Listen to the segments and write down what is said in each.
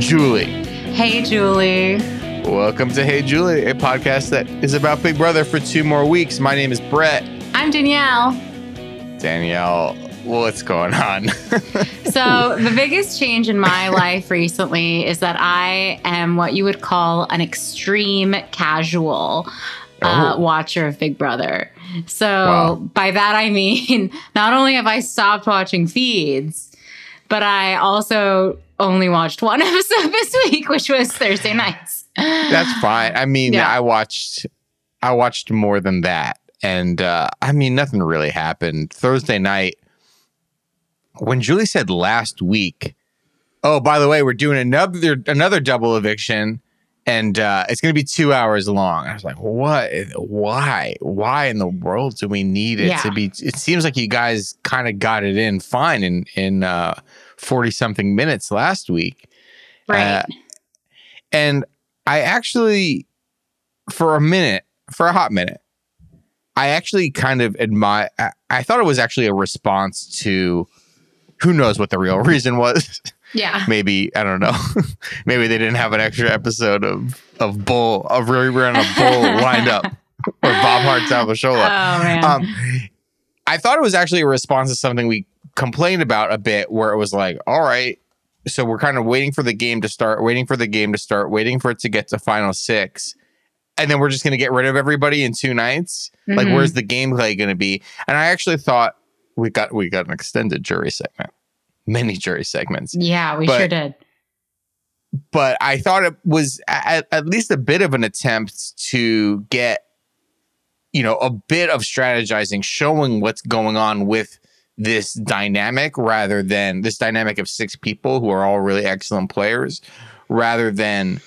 Julie. Hey, Julie. Welcome to Hey Julie, a podcast that is about Big Brother for two more weeks. My name is Brett. I'm Danielle. Danielle, what's going on? so, the biggest change in my life recently is that I am what you would call an extreme casual uh, Oh. watcher of Big Brother. So, Wow. by that I mean, not only have I stopped watching feeds, but I also only watched one episode this week, which was Thursday nights. That's fine. I mean, Yeah. I watched I watched more than that. And uh I mean nothing really happened. Thursday night when Julie said last week, "Oh, by the way, we're doing another another double eviction and uh it's going to be 2 hours long." I was like, "What? Why? Why in the world do we need it Yeah. to be It seems like you guys kind of got it in fine in in uh 40 something minutes last week." Right. Uh, and I actually, for a minute, for a hot minute, I actually kind of admire. I, I thought it was actually a response to who knows what the real reason was. yeah. Maybe I don't know. Maybe they didn't have an extra episode of of Bull of rerun of Bull lined up or Bob Hearts Oh, Shola. man. Um, I thought it was actually a response to something we complained about a bit, where it was like, all right, so we're kind of waiting for the game to start, waiting for the game to start, waiting for it to get to final six. And then we're just going to get rid of everybody in two nights. Like, Mhm. where's the gameplay going to be? And I actually thought we got we got an extended jury segment, many jury segments yeah, we but- sure did. but I thought it was at, at least a bit of an attempt to get, you know, a bit of strategizing, showing what's going on with this dynamic rather than this dynamic of six people who are all really excellent players, rather than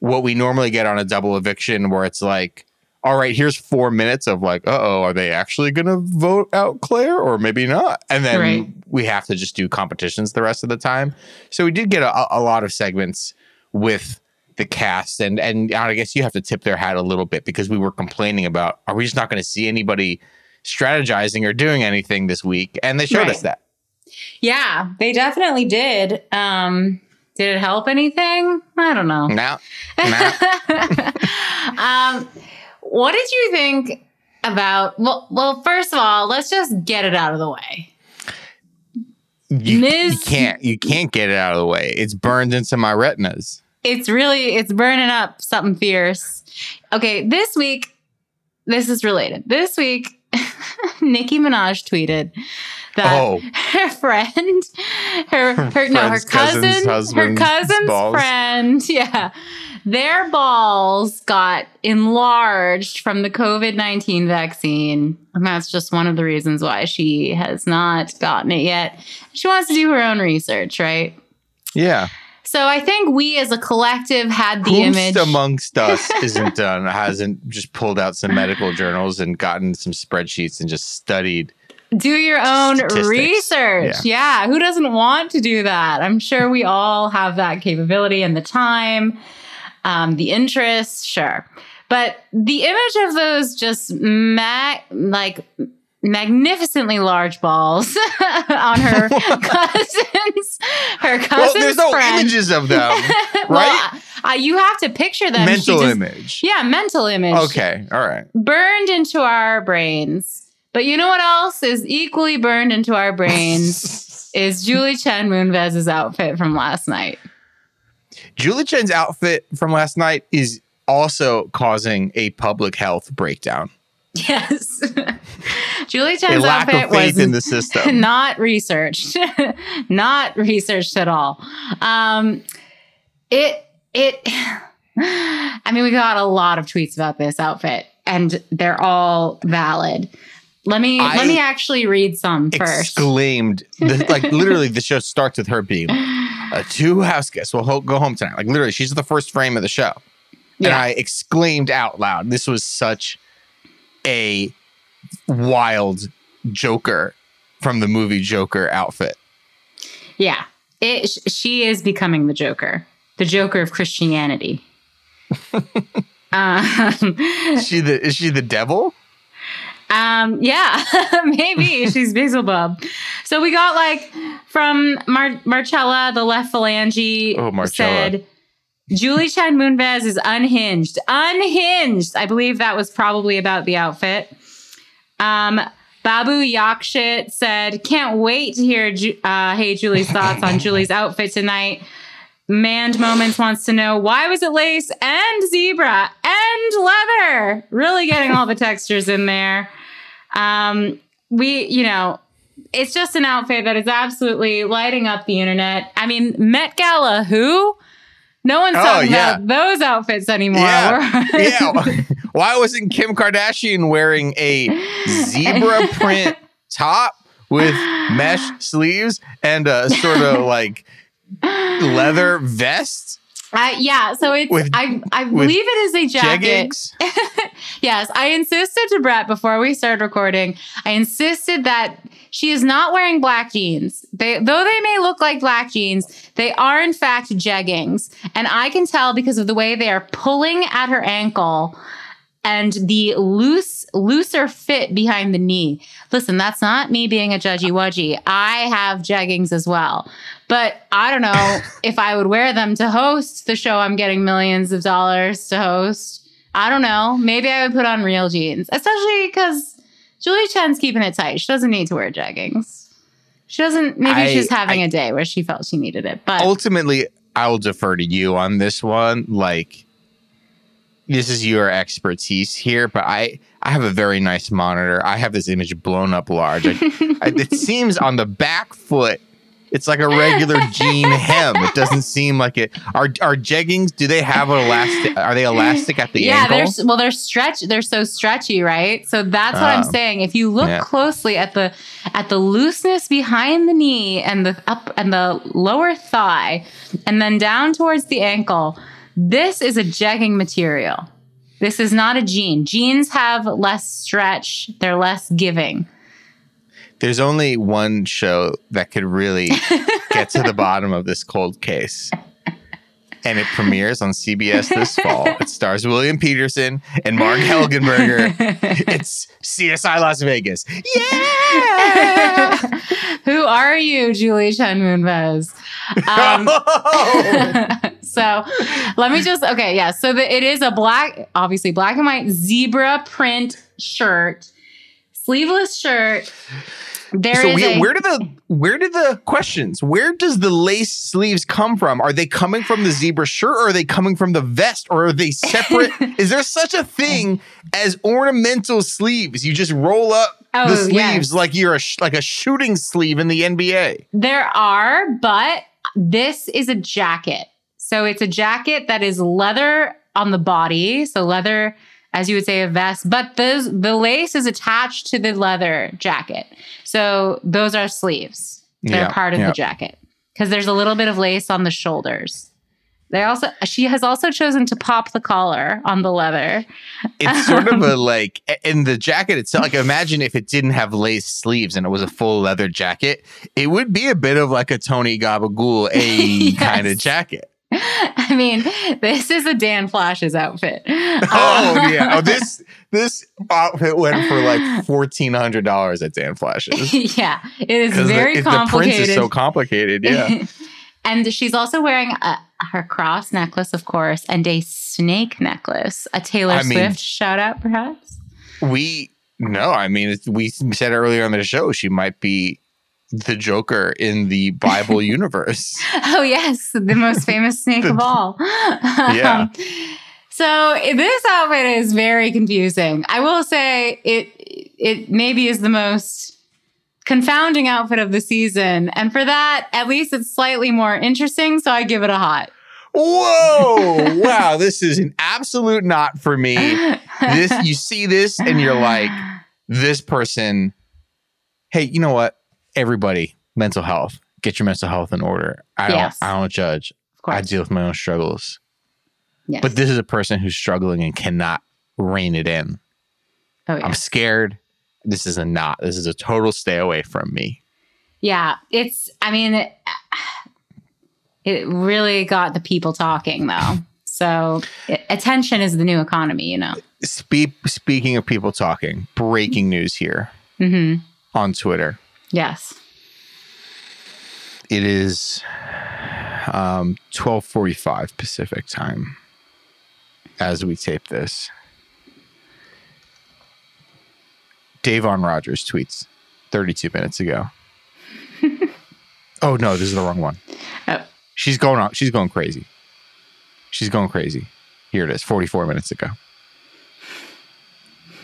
what we normally get on a double eviction where it's like, all right, here's four minutes of like, uh oh, are they actually going to vote out Claire or maybe not? And then Right. we have to just do competitions the rest of the time. So we did get a, a lot of segments with the cast, and and I guess you have to tip their hat a little bit because we were complaining about are we just not going to see anybody strategizing or doing anything this week, and they showed Right. us that. Yeah, they definitely did. Um, did it help anything? I don't know. Now, now um, what did you think about? Well, well, first of all, let's just get it out of the way. you, you can't you can't get it out of the way. It's burned into my retinas. It's really it's burning up something fierce. Okay, this week, this is related. This week, Nicki Minaj tweeted that Oh. her friend, her her, no, her cousin, her cousin's balls. friend, yeah, their balls got enlarged from the COVID nineteen vaccine, and that's just one of the reasons why she has not gotten it yet. She wants to do her own research, right? Yeah, So I think we as a collective had the Who's image. amongst us isn't done hasn't just pulled out some medical journals and gotten some spreadsheets and just studied. do your own Statistics. research. Yeah. Who doesn't want to do that? I'm sure we all have that capability and the time, um, the interest, sure. But the image of those just ma- like magnificently large balls on her cousin's her cousin's Well, there's no friend. images of them, well, right? uh, you have to picture them. Mental just- image. Yeah, mental image. Okay, all right. burned into our brains. But you know what else is equally burned into our brains is Julie Chen Moonves's outfit from last night. Julie Chen's outfit from last night is also causing a public health breakdown. Yes. Julie A Chen's outfit was in the system. not researched. not researched at all. Um it it I mean we got a lot of tweets about this outfit and they're all valid. Let me I let me actually read some first. Exclaimed, the, like literally, the show starts with her being uh, two house guests will ho- go home tonight. Like literally, she's the first frame of the show, and I exclaimed out loud, "This was such a wild Joker from the movie Joker outfit." Yeah. It, she is becoming the Joker, the Joker of Christianity. um, Is she the is she the devil? Um, yeah, maybe she's Beelzebub. So we got like from Mar- Marcella, the left phalange Oh, Marcella. said, Julie Chen Moonves is unhinged. Unhinged. I believe that was probably about the outfit. Um, Babu Yakshit said, can't wait to hear uh, Hey Julie's thoughts on Julie's outfit tonight. Manned Moments wants to know why was it lace and zebra and leather? Really getting all the textures in there. Um, we, you know, it's just an outfit that is absolutely lighting up the internet. I mean, Met Gala, who? No one's Oh, talking yeah. about those outfits anymore. Yeah. yeah. Why wasn't Kim Kardashian wearing a zebra print top with mesh sleeves and a sort of like leather vest Uh, yeah, so it's With- I I believe it is a jacket. Yes, I insisted to Brett before we started recording. I insisted that she is not wearing black jeans. They though they may look like black jeans, they are in fact jeggings, and I can tell because of the way they are pulling at her ankle and the loose looser fit behind the knee. Listen, that's not me being a judgy wudgy. I have jeggings as well. But I don't know if I would wear them to host the show I'm getting millions of dollars to host. I don't know. Maybe I would put on real jeans, especially because Julie Chen's keeping it tight. She doesn't need to wear jeggings. She doesn't, maybe I- she's having I- a day where she felt she needed it. But Ultimately, I will defer to you on this one. Like, this is your expertise here, but I I have a very nice monitor. I have this image blown up large. I, I, it seems on the back foot, it's like a regular jean hem. It doesn't seem like it. Are are jeggings? Do they have elastic? Are they elastic at the yeah, ankle? they're well, they're stretch. They're so stretchy, right? So that's what I'm Oh. saying. If you look Yeah. closely at the at the looseness behind the knee and the up and the lower thigh, and then down towards the ankle, this is a jegging material. This is not a jean. Jeans have less stretch. They're less giving. There's only one show that could really get to the bottom of this cold case. And it premieres on CBS this fall. It stars William Petersen and Marg Helgenberger. It's CSI Las Vegas. Yeah! Who are you, Julie Chen Moonves? Um, so let me just okay, yeah. So the, it is a black, obviously black and white zebra print shirt, sleeveless shirt. There is so we, a, where do the where do the questions? Where does the lace sleeves come from? Are they coming from the zebra shirt, or are they coming from the vest, or are they separate? Is there such a thing as ornamental sleeves? You just roll up Oh, the sleeves like you're a sh- like a shooting sleeve in the NBA. there are, but this is a jacket. So it's a jacket that is leather on the body, so leather, as you would say, a vest. But those the lace is attached to the leather jacket, so those are sleeves. They're Yeah, part of yeah. the jacket because there's a little bit of lace on the shoulders. They also she has also chosen to pop the collar on the leather. It's sort of a um, like in the jacket itself. Like imagine if it didn't have lace sleeves and it was a full leather jacket. It would be a bit of like a Tony Gabagool a Yes. kind of jacket. I mean, this is a Dan Flashes outfit. Oh Um, yeah. Oh this this outfit went for like fourteen hundred dollars at Dan Flashes. yeah, it is very the, the print complicated. is so complicated. Yeah. and she's also wearing a, her cross necklace, of course, and a snake necklace. A Taylor I mean- Swift shout out, perhaps. we no, I mean it's, we said earlier on the show she might be the Joker in the Bible universe. Oh yes, the most famous snake of all. Yeah. Um, so this outfit is very confusing. I will say it it maybe is the most confounding outfit of the season, and for that, at least it's slightly more interesting. So I give it a hot. Whoa! wow, this is an absolute not for me. This you see this and you're like, this person. Hey, you know what? Everybody, mental health. Get your mental health in order. I don't. I don't judge. of course. I deal with my own struggles. Yes. But this is a person who's struggling and cannot rein it in. oh yeah. I'm scared. This is a not. This is a total stay away from me. Yeah, it's. I mean, it, it really got the people talking though. So So i- attention is the new economy, you know. Speak, speaking of people talking, breaking news here hmm on Twitter. Yes. It is um, 12:45 Pacific time as we tape this. Da'Vonne Rogers tweets 32 minutes ago. oh no, this is the wrong one. Oh. She's going on. She's going crazy. She's going crazy. Here it is, 44 minutes ago.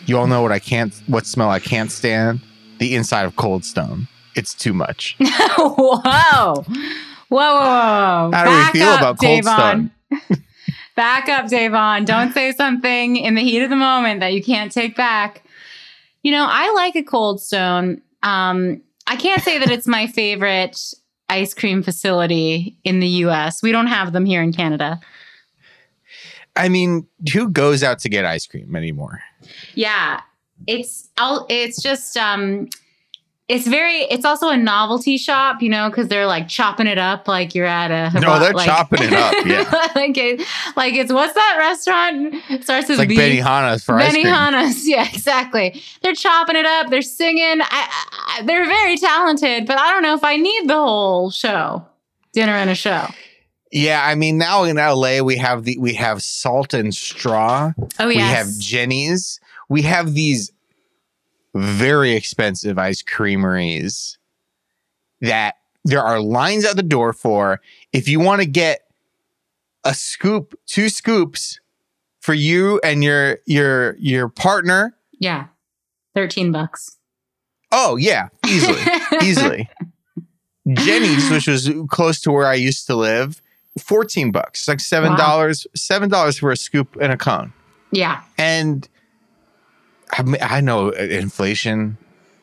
You all know what I can't, what smell I can't stand? The inside of Cold Stone. It's too much. whoa. Whoa, whoa, whoa. How do we feel about Cold Da'Vonne. back up, Da'Vonne. Don't say something in the heat of the moment that you can't take back. You know, I like a Cold Stone. Um, I can't say that it's my favorite ice cream facility in the US. We don't have them here in Canada. I mean, who goes out to get ice cream anymore? Yeah, it's I'll, it's just um it's very it's also a novelty shop, you know, because they're like chopping it up like you're at a No, they're like- chopping it up, yeah. like it, like it's what's that restaurant? It starts with It's like B. Benihana's for cream. Benihana's, yeah, exactly. They're chopping it up. They're singing. I, I, they're very talented, but I don't know if I need the whole show, dinner and a show. Yeah, I mean, now in LA we have the we have Salt and Straw. Oh yeah. We have Jeni's. We have these very expensive ice creameries that there are lines at the door for. If you want to get a scoop, two scoops for you and your your your partner. yeah, thirteen bucks. Oh yeah, easily, easily. Jeni's, which was close to where I used to live, fourteen bucks, like seven dollars, seven dollars for a scoop and a cone. Yeah, And I, mean, I know uh, inflation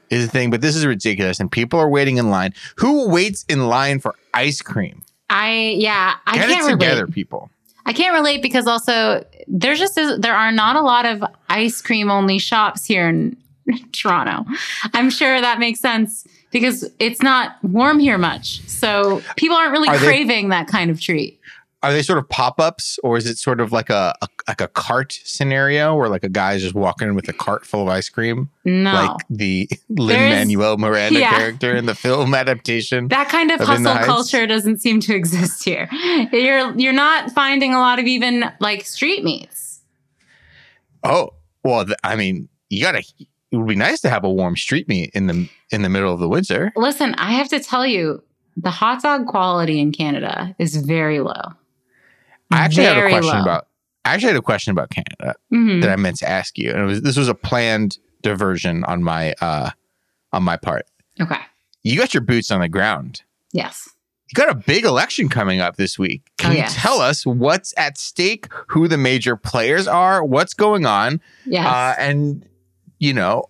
is a thing, but this is ridiculous, and people are waiting in line. Who waits in line for ice cream? I yeah I Get can't it together, relate. people. I can't relate because also there's just there are not a lot of ice cream only shops here in Toronto. I'm sure that makes sense because it's not warm here much, so people aren't really Are they- craving that kind of treat. Are they sort of pop ups, or is it sort of like a, a like a cart scenario where like a guy's just walking in with a cart full of ice cream, No, like the Lin Manuel Miranda yeah. character in the film adaptation? that kind of of hustle culture doesn't seem to exist here. You're you're not finding a lot of even like street meets Oh, well, th- I mean, you gotta. It would be nice to have a warm street meet in the in the middle of the winter. Listen, I have to tell you, the hot dog quality in Canada is very low. I actually had a question low. about. I actually had a question about Canada Mhm. that I meant to ask you, and it was this was a planned diversion on my uh on my part. Okay. You got your boots on the ground. Yes. You got a big election coming up this week. Can Oh, you yes. tell us what's at stake, who the major players are, what's going on, Yes. uh, and you know,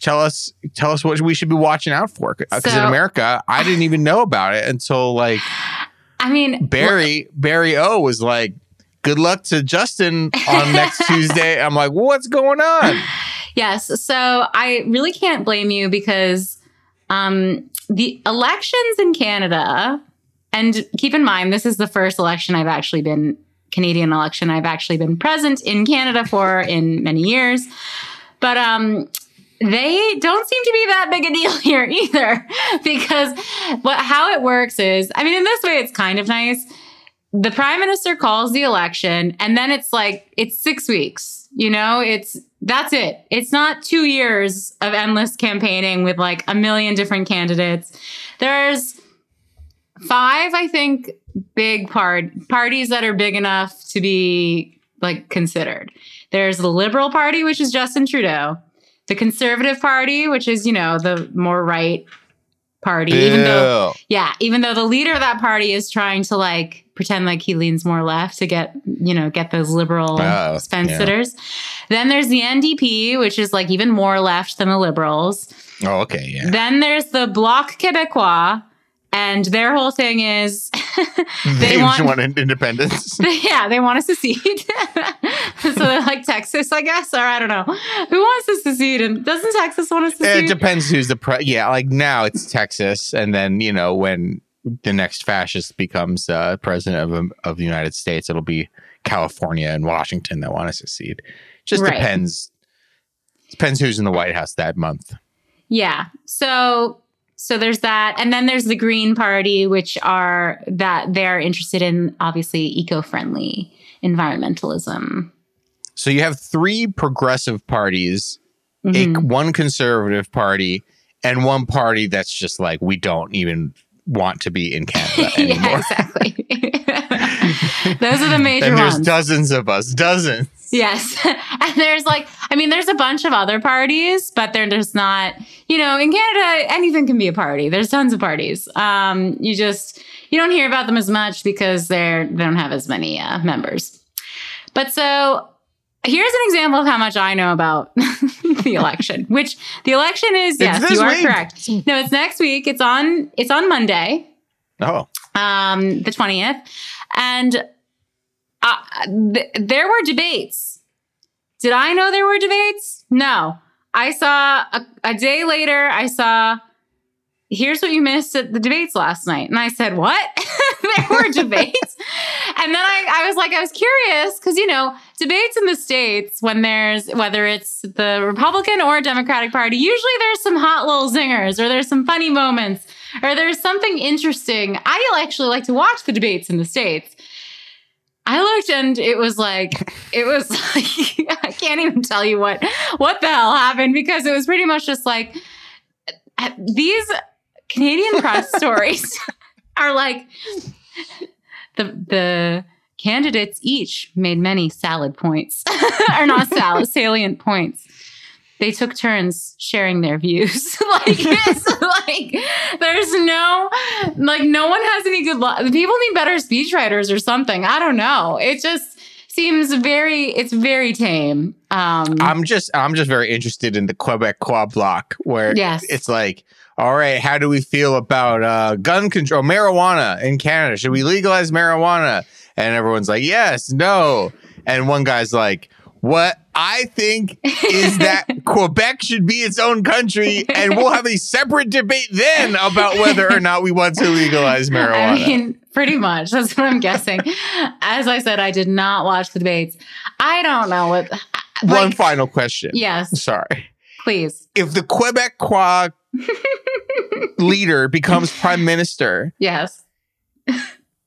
tell us tell us what we should be watching out for. Because in America, I didn't even know about it until like I mean, Barry Barry O was like, "Good luck to Justin on next Tuesday." I'm like, "What's going on?" Yes. So I really can't blame you because um, the elections in Canada, and keep in mind, this is the first election I've actually been, Canadian election I've actually been present in Canada for in many years. But um, they don't seem to be that big a deal here either because what how it works is i mean in this way it's kind of nice. The prime minister calls the election and then it's like it's six weeks you know? It's that's it. It's not two years of endless campaigning with like a million different candidates. There's five i think big part parties that are big enough to be like considered. There's the liberal party which is justin trudeau the conservative party which is you know the more right party even though yeah, even though the leader of that party is trying to like pretend like he leans more left to get, you know, get those liberal Oh, fence yeah. sitters. Then there's the NDP, which is like even more left than the liberals. Oh, okay, yeah. Then there's the Bloc Québécois, and their whole thing is They, want- just wanted independence. yeah, they want to secede. so they're like Texas, I guess, or I don't know. Who wants to secede? And doesn't Texas want to secede? it depends who's the pre. Yeah, like now it's Texas, and then you know when the next fascist becomes uh, president of of the United States, it'll be California and Washington that want to secede. Just Right. depends. Depends who's in the White House that month. Yeah. So so there's that and then there's the Green Party which are that they're interested in obviously eco-friendly environmentalism. So you have three progressive parties, a, Mhm. one conservative party, and one party that's just like we don't even want to be in Canada yeah, anymore. exactly. Those are the major and there's ones. dozens of us, dozens. Yes. and there's like, I mean, there's a bunch of other parties, but they're just not, you know, in Canada, anything can be a party. There's tons of parties. Um, you just, you don't hear about them as much because they're, they don't have as many uh, members. But so here's an example of how much I know about the election, which the election is, yes, you are week. correct. No, it's next week. It's on, it's on Monday Oh, um, the 20th. And uh, th- there were debates. Did I know there were debates? No. I saw a, a day later, I saw, here's what you missed at the debates last night. And I said, what? there were debates? and then I, I was like, I was curious because, you know, debates in the States, when there's, whether it's the Republican or Democratic Party, usually there's some hot little zingers or there's some funny moments or there's something interesting. I actually like to watch the debates in the States. I looked and it was like it was like I can't even tell you what what the hell happened because it was pretty much just like uh, these Canadian press stories are like the the candidates each made many salad points or not salad salient points they took turns sharing their views like it's like there's no like no one has any good lo- people need better speechwriters or something i don't know it just seems very it's very tame um I'm just I'm just very interested in the Quebec Qua block where Yes. it's like, all right, how do we feel about uh, gun control, marijuana in Canada? Should we legalize marijuana? And everyone's like, yes, no. And one guy's like, what I think is that Quebec should be its own country, and we'll have a separate debate then about whether or not we want to legalize marijuana. I mean, pretty much. That's what I'm guessing. As I said, I did not watch the debates. I don't know what. One final question. Yes, Sorry. please. If the Quebec Qua leader becomes prime minister, Yes.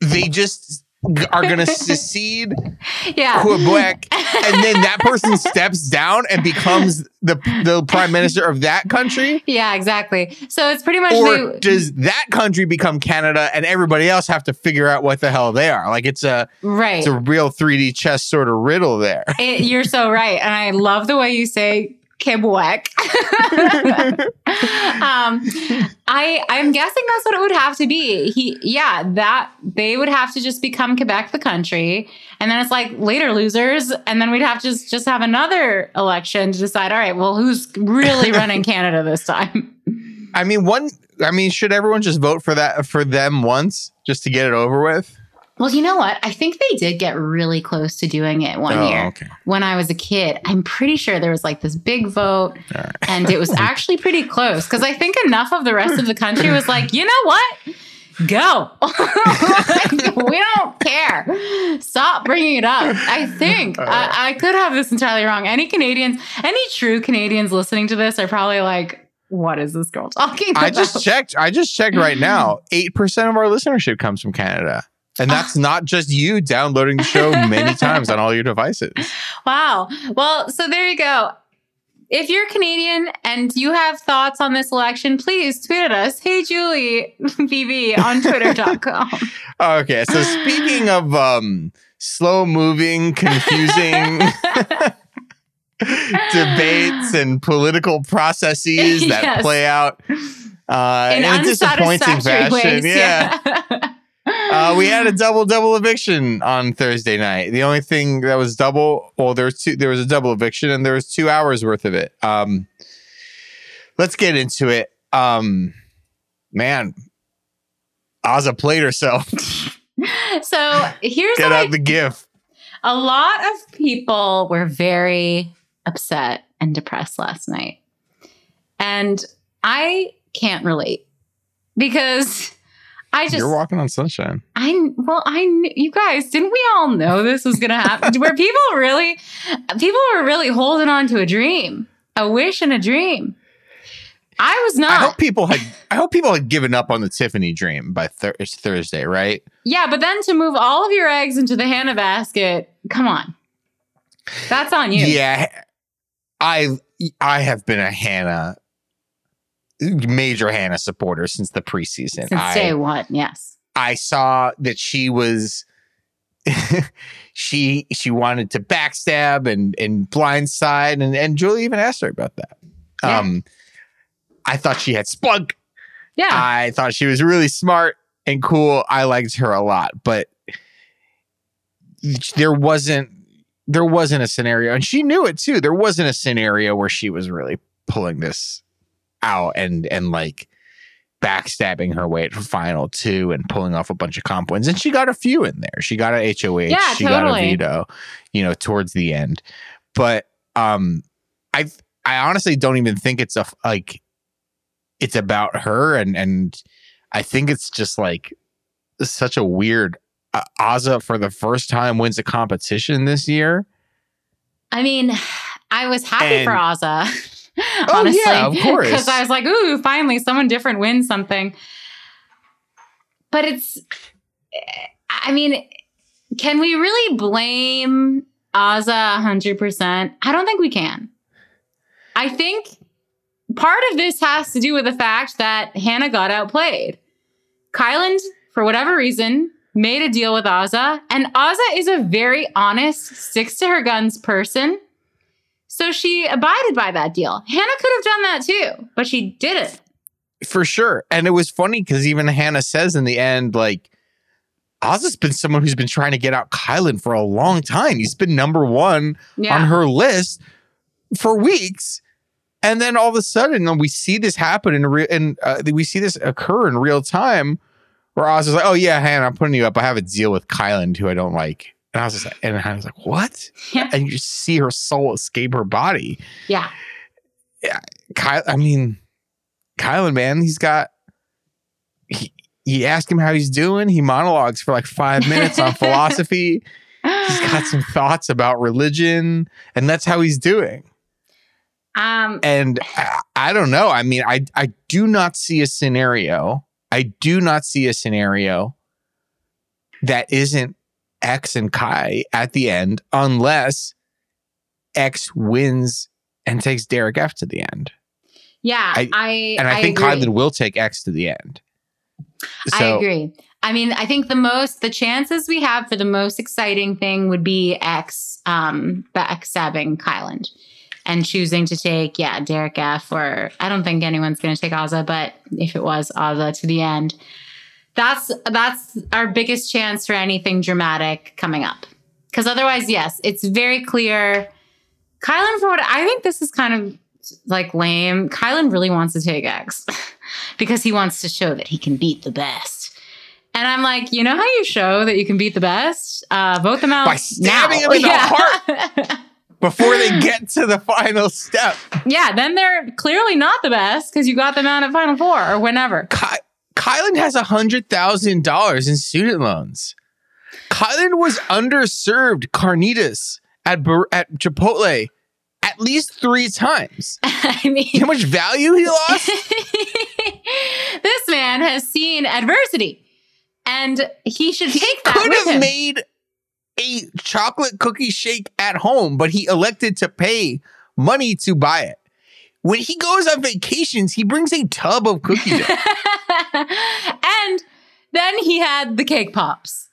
they just are going to secede Yeah. Quebec, and then that person steps down and becomes the the prime minister of that country, Yeah, exactly. So it's pretty much or they, does that country become Canada, and everybody else have to figure out what the hell they are? Like it's a right. it's a real 3D chess sort of riddle there. It- you're so right, and I love the way you say Quebec. um, I I'm guessing that's what it would have to be. He, yeah, that they would have to just become Quebec the country, and then it's like later losers, and then we'd have to just just have another election to decide. All right, well, who's really running Canada this time? I mean, one. I mean, should everyone just vote for that for them once just to get it over with? Well, you know what? I think they did get really close to doing it one Oh, year. okay. when I was a kid. I'm pretty sure there was like this big vote, right. and it was actually pretty close because I think enough of the rest of the country was like, you know what? Go. We don't care. Stop bringing it up. I think I, I could have this entirely wrong. Any Canadians, any true Canadians listening to this are probably like, what is this girl talking about? I just checked. I just checked right now. Eight percent of our listenership comes from Canada, and that's not just you downloading the show many times on all your devices. Wow. Well, so there you go. If you're Canadian and you have thoughts on this election, please tweet at us. Hey, Julie, BB on twitter.com. Okay, so speaking of um, slow moving, confusing debates and political processes that Yes. play out uh, in, In a disappointing fashion, ways. yeah. Uh, we had a double double eviction on Thursday night. The only thing that was double, well, there was two. There was a double eviction, and there was two hours worth of it. Um, let's get into it. Um, man, Azah played herself. so here's Get what I out the GIF. a lot of people were very upset and depressed last night. And I can't relate because I just You're walking on sunshine. I well, I you guys didn't we all know this was gonna happen? were people really, people were really holding on to a dream, a wish and a dream. I was not. I hope people had. I hope people had given up on the Tiffany dream by thir- it's Thursday, right? yeah, but then to move all of your eggs into the Hannah basket, come on, that's on you. Yeah, I I have been a Hannah major Hannah supporter since the preseason. Since I, day one, yes. I saw that she was she she wanted to backstab and and blindside and and Julie even asked her about that. Yeah. Um I thought she had spunk. Yeah, I thought she was really smart and cool. I liked her a lot, but there wasn't there wasn't a scenario and she knew it too. There wasn't a scenario where she was really pulling this out and and like backstabbing her way to final two and pulling off a bunch of comp wins. And she got a few in there. She got a HOH. Yeah, she got a veto, you know, towards the end. But um I I honestly don't even think it's a like it's about her and and I think it's just like such a weird uh, Azah for the first time wins a competition this year. I mean, I was happy for And- Azah. Oh, honestly, yeah, of course. Because I was like, "Ooh, finally, someone different wins something." But it's, eh, I mean, can we really blame hundred percent? I don't think we can. I think part of this has to do with the fact that Hannah got outplayed. Kyland, for whatever reason, made a deal with Azah, and Azah is a very honest, sticks to her guns person. So she abided by that deal. Hannah could have done that too, but she didn't. For sure. And it was funny because even Hannah says in the end, like, Oz's been someone who's been trying to get out Kyland for a long time. He's been number one Yeah. on her list for weeks. And then all of a sudden, we see this happen in real, and uh, we see this occur in real time, where Oz is like, "Oh yeah, Hannah, I'm putting you up. I have a deal with Kyland, who I don't like." And I was just like, and like, "What?" Yeah. And you see her soul escape her body. yeah. Kyle, I mean, Kyland, man, he's got. He, you ask him how he's doing. He monologues for like five minutes on philosophy. He's got some thoughts about religion, and that's how he's doing. Um, And I, I don't know. I mean, I I do not see a scenario. I do not see a scenario that isn't X and Kai at the end, unless X wins and takes Derek F to the end. yeah, I- I, And I, think agree. Kyland will take X to the end. I agree. I mean, I think the most, the chances we have for the most exciting thing would be X, um, backstabbing Kyland and choosing to take, yeah, Derek F. Or I don't think anyone's going to take Azah, but if it was Azah to the end, that's that's our biggest chance for anything dramatic coming up. Because otherwise, yes, it's very clear. Kyland, for what I think, this is kind of like lame. Kyland really wants to take X because he wants to show that he can beat the best. And I'm like, you know how you show that you can beat the best? Uh, vote them out By stabbing now. him in the heart. before they get to the final step, yeah, then they're clearly not the best because you got them out at Final Four or whenever. Ky- Kyland has a hundred thousand dollars in student loans. Kyland was underserved carnitas at at Chipotle at least three times. I mean, how much value he lost? this man has seen adversity, and he should take that He Could with have him. made a chocolate cookie shake at home, but he elected to pay money to buy it. When he goes on vacations, he brings a tub of cookie dough. and then he had the cake pops.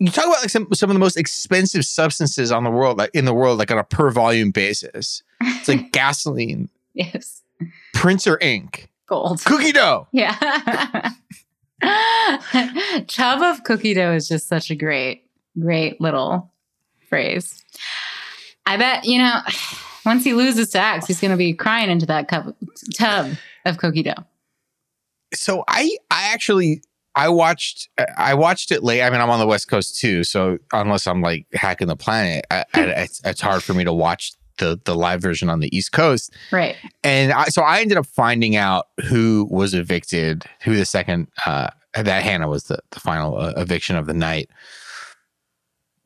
you talk about like some some of the most expensive substances on the world, like in the world, like on a per volume basis. It's like gasoline, Yes, printer ink, gold. cookie dough. Yeah. Chub of cookie dough is just such a great, great little phrase. I bet, you know, once he loses to X, he's going to be crying into that cup, tub of cookie dough. So I I actually I watched I watched it late. I mean, I'm on the West Coast too, so unless I'm like hacking the planet, I, I, it's, it's hard for me to watch the the live version on the East Coast. Right. And I, so I ended up finding out who was evicted, who the second uh, that Hannah was the the final uh, eviction of the night.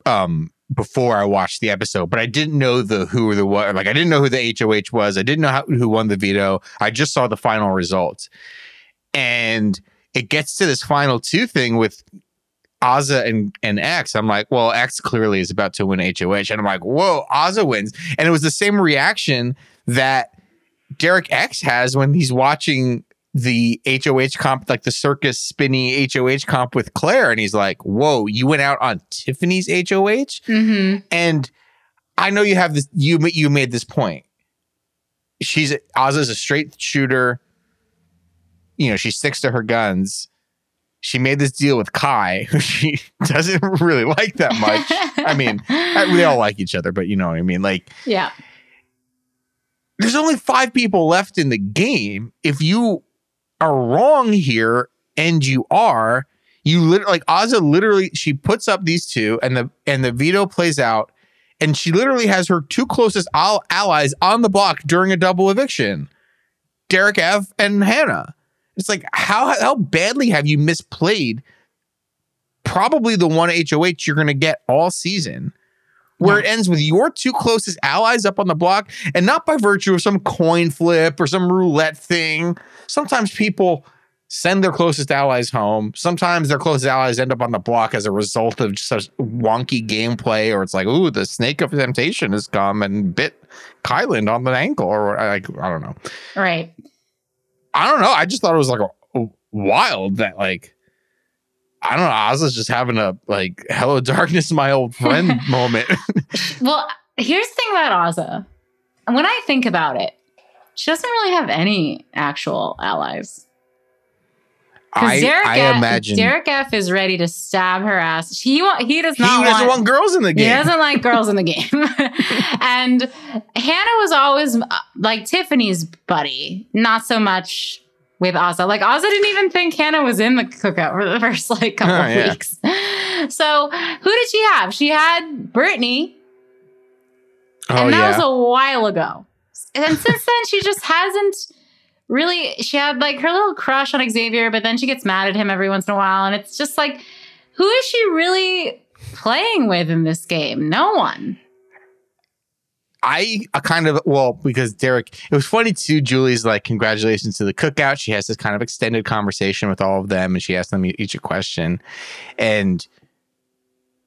Um, before I watched the episode, but I didn't know the who or the what. Like I didn't know who the HOH was. I didn't know how, who won the veto. I just saw the final results, and it gets to this final two thing with Azah and, and X. I'm like, well, X clearly is about to win HOH. And I'm like, whoa, Azah wins. And it was the same reaction that Derek X has when he's watching the HOH comp, like the circus spinny HOH comp with Claire. And he's like, whoa, you went out on Tiffany's HOH? Mm-hmm. And I know you have this, you, you made this point. She's, Azah's a straight shooter. You know, she sticks to her guns she made this deal with Kai, who she doesn't really like that much. I mean, we all like each other, but you know what I mean? Like, yeah. There's only five people left in the game. If you are wrong here, and you are, you literally like Azah literally she puts up these two, and the and the veto plays out, and she literally has her two closest al- allies on the block during a double eviction, Derek F and Hannah. It's like how how badly have you misplayed probably the one HOH you're going to get all season, where it ends with your two closest allies up on the block, and not by virtue of some coin flip or some roulette thing. Sometimes people send their closest allies home. Sometimes their closest allies end up on the block as a result of just such wonky gameplay, or it's like, ooh, the snake of temptation has come and bit Kyland on the ankle, or uh, like I don't know. Right. I don't know. I just thought it was like a, a wild that like I don't know. Azah's just having a like hello darkness, my old friend moment. well, here's the thing about Azah. When I think about it, she doesn't really have any actual allies. I, Derek I F, imagine Derek F is ready to stab her ass. He he does not. He doesn't want, want girls in the game. He doesn't like girls in the game. and Hannah was always uh, like Tiffany's buddy, not so much with Azah. Like Azah didn't even think Hannah was in the cookout for the first like couple oh, yeah. weeks. So who did she have? She had Britini, oh, and that yeah. was a while ago. And since then, she just hasn't really she had like her little crush on Xavier, but then she gets mad at him every once in a while. And it's just like, who is she really playing with in this game? No one. I, kind of well because Derek it was funny too Julie's like congratulations to the cookout she has this kind of extended conversation with all of them and she asked them each a question and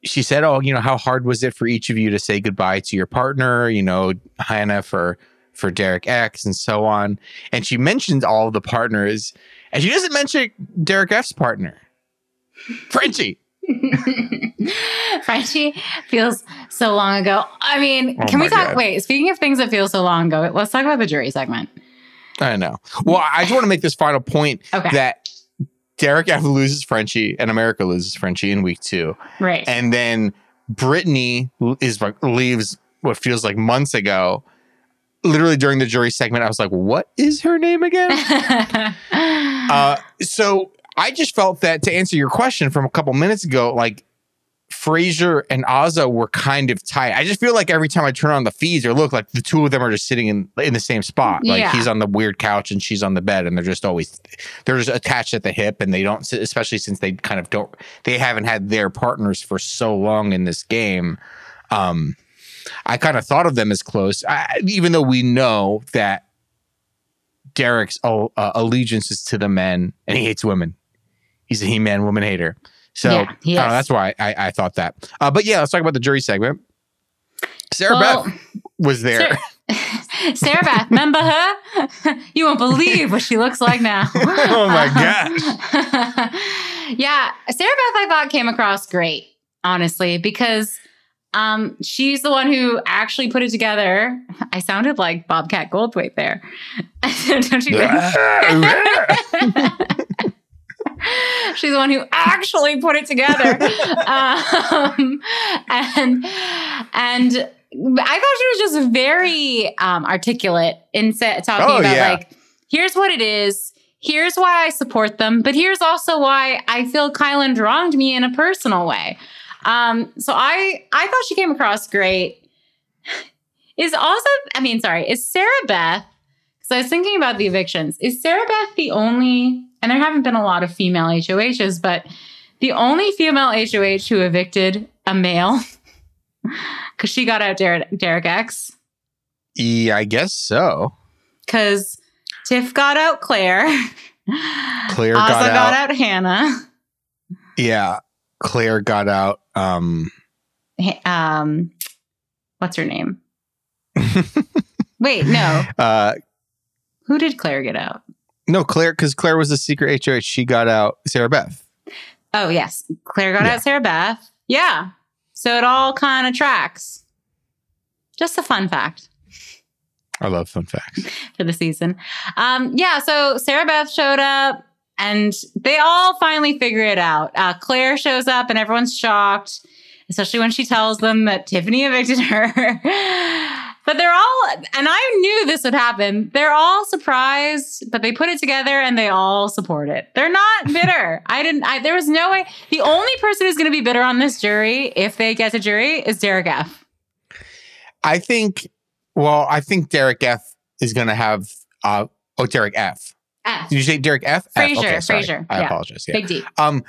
she said oh you know how hard was it for each of you to say goodbye to your partner you know Hannah for for Derek X and so on. And she mentions all the partners, and she doesn't mention Derek F's partner, Frenchie. Frenchie feels so long ago. I mean, oh can we talk? God. Wait, speaking of things that feel so long ago, let's talk about the jury segment. I know. Well, I just want to make this final point okay. that Derek F loses Frenchie and America loses Frenchie in week two. Right. And then Britini is leaves what feels like months ago literally during the jury segment, I was like, what is her name again? uh, so I just felt that to answer your question from a couple minutes ago, like Frazier and Azah were kind of tight. I just feel like every time I turn on the feeds or look, like the two of them are just sitting in in the same spot. Like yeah. he's on the weird couch and she's on the bed, and they're just always they're just attached at the hip, and they don't, especially since they kind of don't, they haven't had their partners for so long in this game. Um, I kind of thought of them as close, I, even though we know that Derek's uh, allegiance is to the men and he hates women. He's a he-man woman hater. So yeah, that's why I, I, thought that. Uh, but yeah, let's talk about the jury segment. Sarah well, Beth was there. Sarah, Sarah Beth, remember her? you won't believe what she looks like now. oh my gosh. yeah, Sarah Beth I thought came across great, honestly, because um, she's the one who actually put it together. I sounded like Bobcat Goldthwait there. Don't you She's the one who actually put it together. um, and and I thought she was just very um, articulate in talking oh, about yeah. like, here's what it is. Here's why I support them, but here's also why I feel Kyland wronged me in a personal way. Um, so I I thought she came across great. is also, I mean, sorry, is Sarah Beth, because I was thinking about the evictions, is Sarah Beth the only, and there haven't been a lot of female HOHs, but the only female HOH who evicted a male? Because she got out Derek, Derek X. Yeah, I guess so. Because Tiff got out Claire. Claire got, got out. out Hannah. Yeah, Claire got out. Um, Um, what's her name? Wait, no. uh, Who did Claire get out? No, Claire, because Claire was the secret HOH. She got out Sarah Beth. Oh, yes. Claire got Yeah. out Sarah Beth. Yeah. So it all kind of tracks. Just a fun fact I love fun facts. for the season. Um, yeah. So Sarah Beth showed up and they all finally figure it out. Uh, Claire shows up and everyone's shocked, especially when she tells them that Tiffany evicted her. but they're all, and I knew this would happen. They're all surprised, but they put it together and they all support it. They're not bitter. I didn't, I, there was no way. The only person who's going to be bitter on this jury, if they get to jury, is Derek F. I think. Well, I think Derek F is going to have. Uh, oh, Derek F. F. Did you say Derek F? F. Frazier, Okay, sorry. Frazier, I yeah. apologize. Yeah. Big D. Um,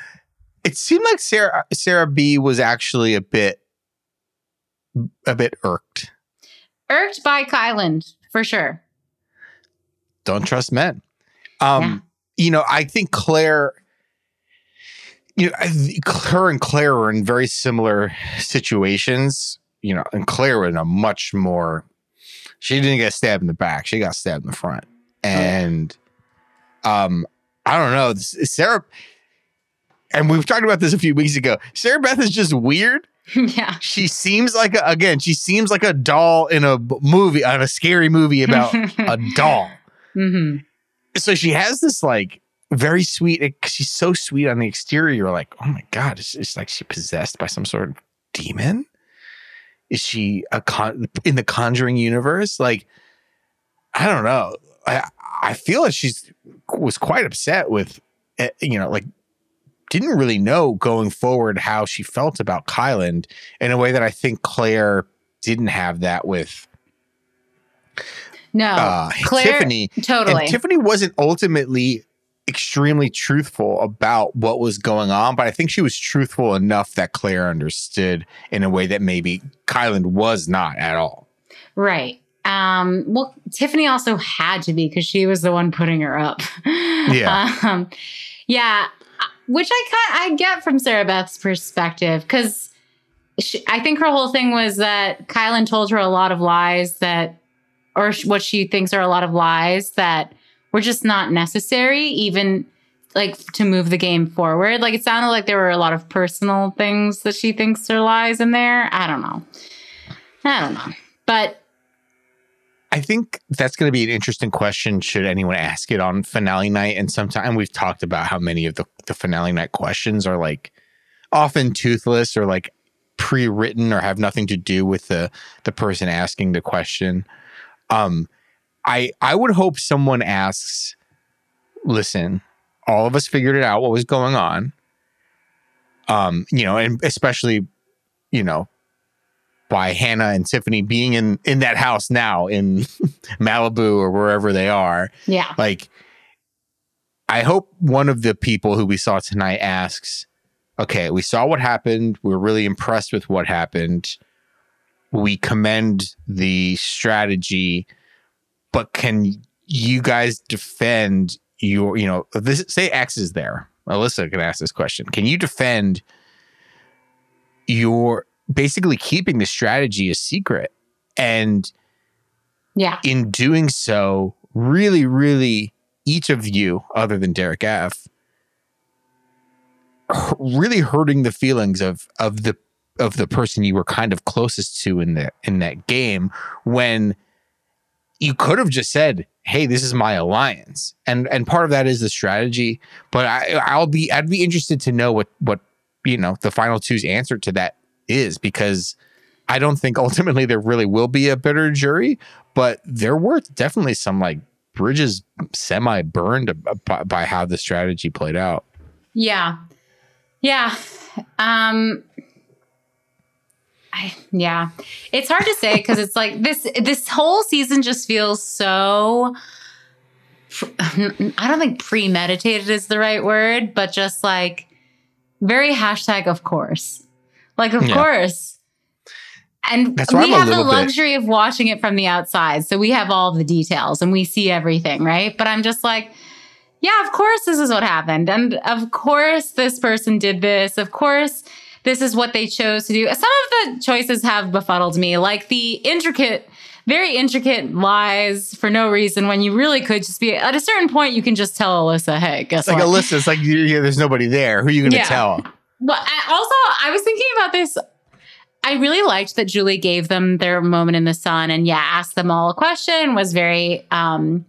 it seemed like Sarah Sarah B was actually a bit a bit irked. Irked by Kyland for sure. Don't trust men. Um, you know, I think Claire. You know, her and Claire were in very similar situations. You know, and Claire was in a much more. She didn't get stabbed in the back; she got stabbed in the front, and um, I don't know. Sarah, and we've talked about this a few weeks ago. Sarah Beth is just weird. yeah. She seems like a, again, she seems like a doll in a movie, on a scary movie about a doll. hmm So she has this like very sweet. it- She's so sweet on the exterior. You're like, oh my god, it's, it's like she possessed by some sort of demon. Is she a con in the Conjuring universe? Like, I don't know. I I feel like she's was quite upset with, eh, you know, like didn't really know going forward how she felt about Kyland in a way that I think Claire didn't have that with No, uh, Claire- Tiffany. totally. And Tiffany wasn't ultimately extremely truthful about what was going on, but I think she was truthful enough that Claire understood in a way that maybe Kyland was not at all. right. Um, well, Tiffany also had to be because she was the one putting her up. Yeah. Um, yeah. Which I kind I get from Sarah Beth's perspective because I think her whole thing was that Kyland told her a lot of lies that, or sh- what she thinks are a lot of lies that were just not necessary, even like to move the game forward. Like it sounded like there were a lot of personal things that she thinks are lies in there. I don't know. I don't know. But I think that's going to be an interesting question should anyone ask it on finale night. And sometime we've talked about how many of the, the finale night questions are like often toothless or like pre-written or have nothing to do with the the person asking the question. Um I I would hope someone asks, listen, all of us figured it out what was going on. Um, you know, and especially, you know, by Hannah and Tiffany being in in that house now in Malibu or wherever they are. yeah. Like I hope one of the people who we saw tonight asks, okay, we saw what happened. We're really impressed with what happened. We commend the strategy, but can you guys defend your, you know, this say X is there. Alyssa can ask this question. Can you defend your basically keeping the strategy a secret and Yeah. in doing so, really, really, each of you, other than Derek f really hurting the feelings of of the of the person you were kind of closest to in the in that game when you could have just said hey this is my alliance and and part of that is the strategy but i i'll be i'd be interested to know what what you know the final two's answer to that is because i don't think ultimately there really will be a bitter jury but there were definitely some like bridges semi burned by, how the strategy played out Yeah. Yeah. Um I, yeah, it's hard to say because it's like this. This whole season just feels so. I don't think premeditated is the right word, but just like very hashtag of course, like of Yeah. course. And That's we have the little bit- luxury of watching it from the outside, so we have all the details and we see everything, right? But I'm just like, yeah, of course this is what happened. And of course this person did this. Of course this is what they chose to do. Some of the choices have befuddled me, like the intricate, very intricate lies for no reason when you really could just be at a certain point you can just tell Alyssa, hey, guess It's like what? Alyssa. It's like you, you- there's nobody there. Who are you going to Yeah. tell? Well, I, also, I was thinking about this. I really liked that Julie gave them their moment in the sun and yeah, asked them all a question, was very, um,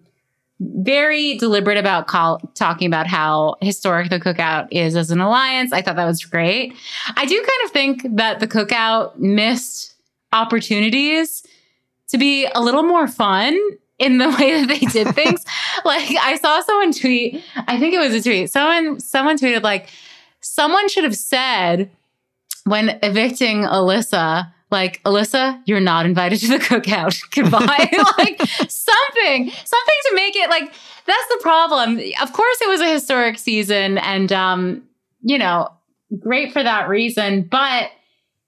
very deliberate about call, talking about how historic the cookout is as an alliance. I thought that was great. I do kind of think that the cookout missed opportunities to be a little more fun in the way that they did things. like I saw someone tweet, I think it was a tweet. Someone someone tweeted like someone should have said when evicting Alyssa, like, Alyssa, you're not invited to the cookout. Goodbye. like something, something to make it like that's the problem. Of course, it was a historic season and um, you know, great for that reason, but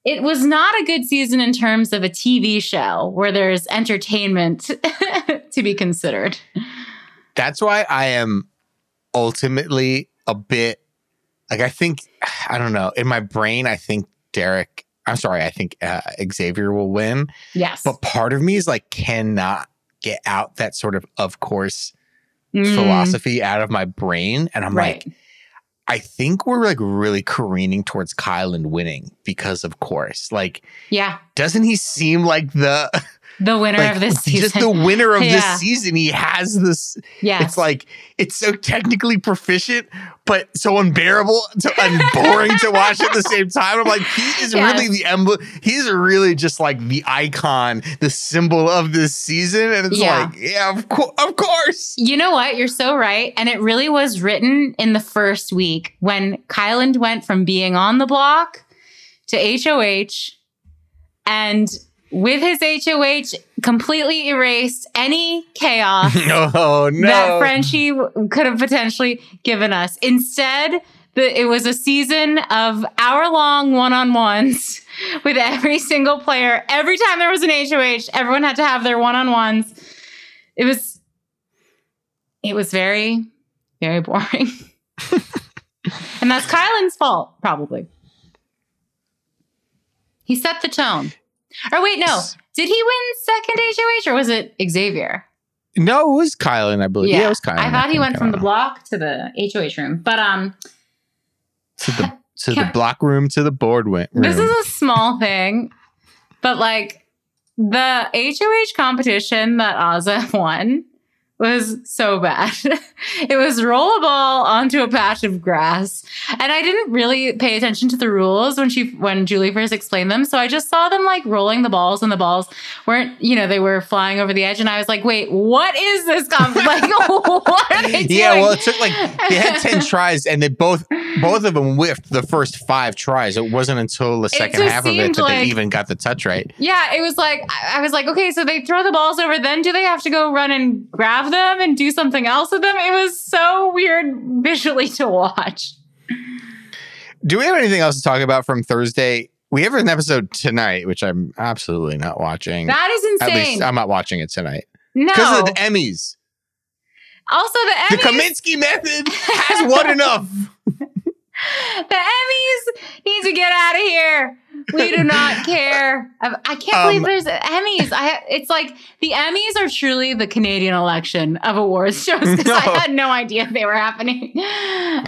it was not a good season in terms of a TV show where there's entertainment to be considered. That's why I am ultimately a bit like I think I don't know in my brain. I think Derek. I'm sorry. I think uh, Xavier will win, Yes. but part of me is like cannot get out that sort of of course Mm, philosophy out of my brain, and I'm right. like, I think we're like really careening towards Kyland winning because of course. Like, yeah. doesn't he seem like the The winner like of this season. just the winner of Yeah. this season? He has this Yeah. it's like it's so technically proficient, but so unbearable to, and boring to watch at the same time. I'm like, he is Yes. really the emblem. He's really just like the icon, the symbol of this season. And it's Yeah. like, yeah, of, course, of course. You know what? You're so right. And it really was written in the first week when Kyland went from being on the block to HOH and with his HOH completely erased any chaos oh, No, no. that Frenchie could have potentially given us. Instead, the, it was a season of hour long one on ones with every single player. Every time there was an HOH, everyone had to have their one on ones. It was, it was very, very boring. and that's Kyland's fault, probably. He set the tone. Or wait, no. Did he win second HOH or was it Xavier? no, it was Kyland, I believe. Yeah, it was Kyland. I thought he went from the know. block to the HOH room. But um to the to the block room to the board went. this is a small thing, but like the HOH competition that Azah won was so bad. it was roll a ball onto a patch of grass. And I didn't really pay attention to the rules when she when Julie first explained them. So I just saw them like rolling the balls and the balls weren't, you know, they were flying over the edge and I was like, "Wait, what is this comp like what are they doing?" yeah, well, it took like they had ten tries, and they both both of them whiffed the first five tries. It wasn't until the second half of it that they even got the touch right. Yeah, it was like I was like, okay, so they throw the balls over, then do they have to go run and grab them and do something else with them? It was so weird visually to watch. Do we have anything else to talk about from Thursday? We have an episode tonight, which I'm absolutely not watching. That is At least insane. I'm not watching it tonight no. because of the Emmys. also, the The Kominsky method has won enough. the Emmys need to get out of here. We do not care. I, can't Um, believe there's Emmys. I it's like the Emmys are truly the Canadian election of awards shows because No. I had no idea they were happening.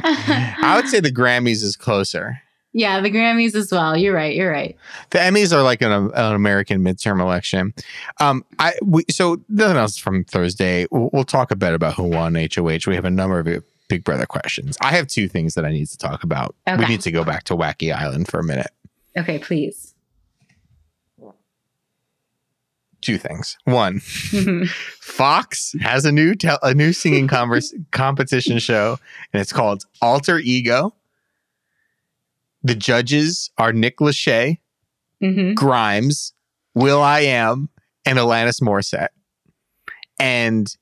I would say the Grammys is closer. yeah, the Grammys as well. You're right. You're right. The Emmys are like an, an American midterm election. Um, I we so nothing else from Thursday. We'll, we'll talk a bit about who won HOH. We have a number of Big Brother questions. I have two things that I need to talk about. We need to go back to Wacky Island for a minute. Okay, please. Two things. One, Fox has a new tel- a new singing converse competition show, and it's called Alter Ego. The judges are Nick Lachey Mhm. Grimes, will.i.am, and Alanis Morissette. And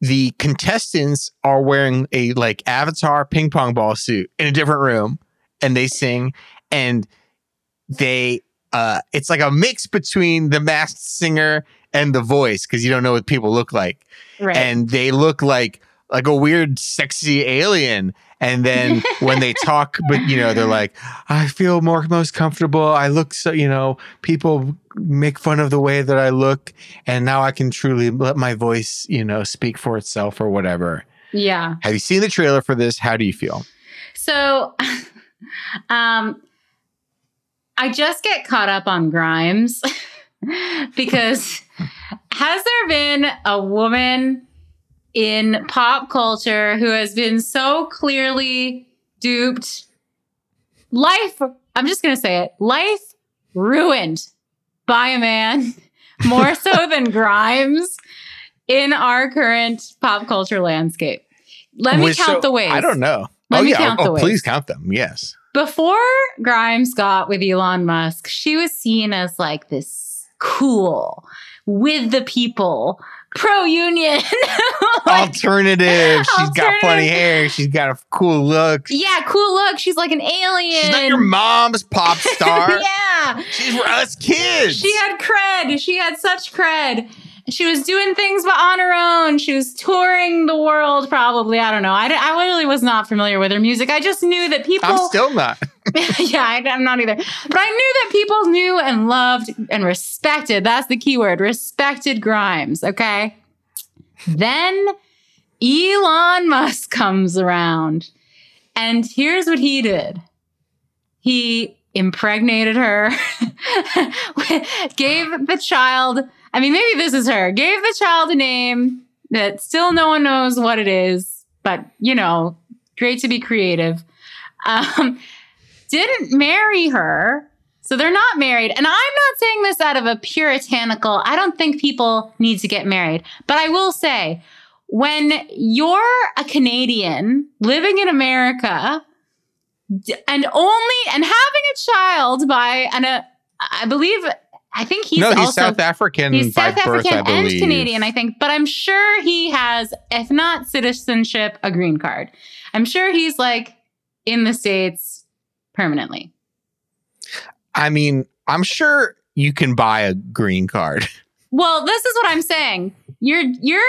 the contestants are wearing a like avatar ping pong ball suit in a different room and they sing and they uh it's like a mix between the masked singer and the voice because you don't know what people look like. Right. and they look like like a weird sexy alien. And then when they talk but you know they're like i feel more most comfortable. I look so you know people make fun of the way that i look and now i can truly let my voice you know speak for itself or whatever. Yeah. have you seen the trailer for this? How do you feel? So, um, I just get caught up on Grimes because has there been a woman in pop culture who has been so clearly duped? Life, I'm just going to say it, life ruined by a man more so than Grimes in our current pop culture landscape. Let me count so- the ways. i don't know Let oh me yeah count oh, the ways. please count them yes Before Grimes got with Elon Musk, she was seen as like this cool, with the people, pro union. alternative she's got funny hair she's got a cool look yeah, cool look. She's like an alien. she's not your mom's pop star yeah. she's for us kids She had cred. She had such cred. She was doing things but on her own. She was touring the world, probably. I don't know. I, I really was not familiar with her music. I just knew that people. i'm still not yeah, I, I'm not either. But I knew that people knew and loved and respected. That's the key word respected Grimes. Okay. Then Elon Musk comes around. And here's what he did he impregnated her, gave the child, I mean, maybe this is her, gave the child a name that still no one knows what it is, but you know, great to be creative. Um, didn't marry her. So they're not married. And I'm not saying this out of a puritanical, I don't think people need to get married. But I will say, when you're a Canadian living in America and only and having a child by an uh, I believe I think he's no, he's also South African He's by South birth, African I and. Canadian, I think, but I'm sure he has, if not citizenship, a green card. I'm sure he's like in the States permanently. I mean, I'm sure you can buy a green card. Well, this is what I'm saying. You're you're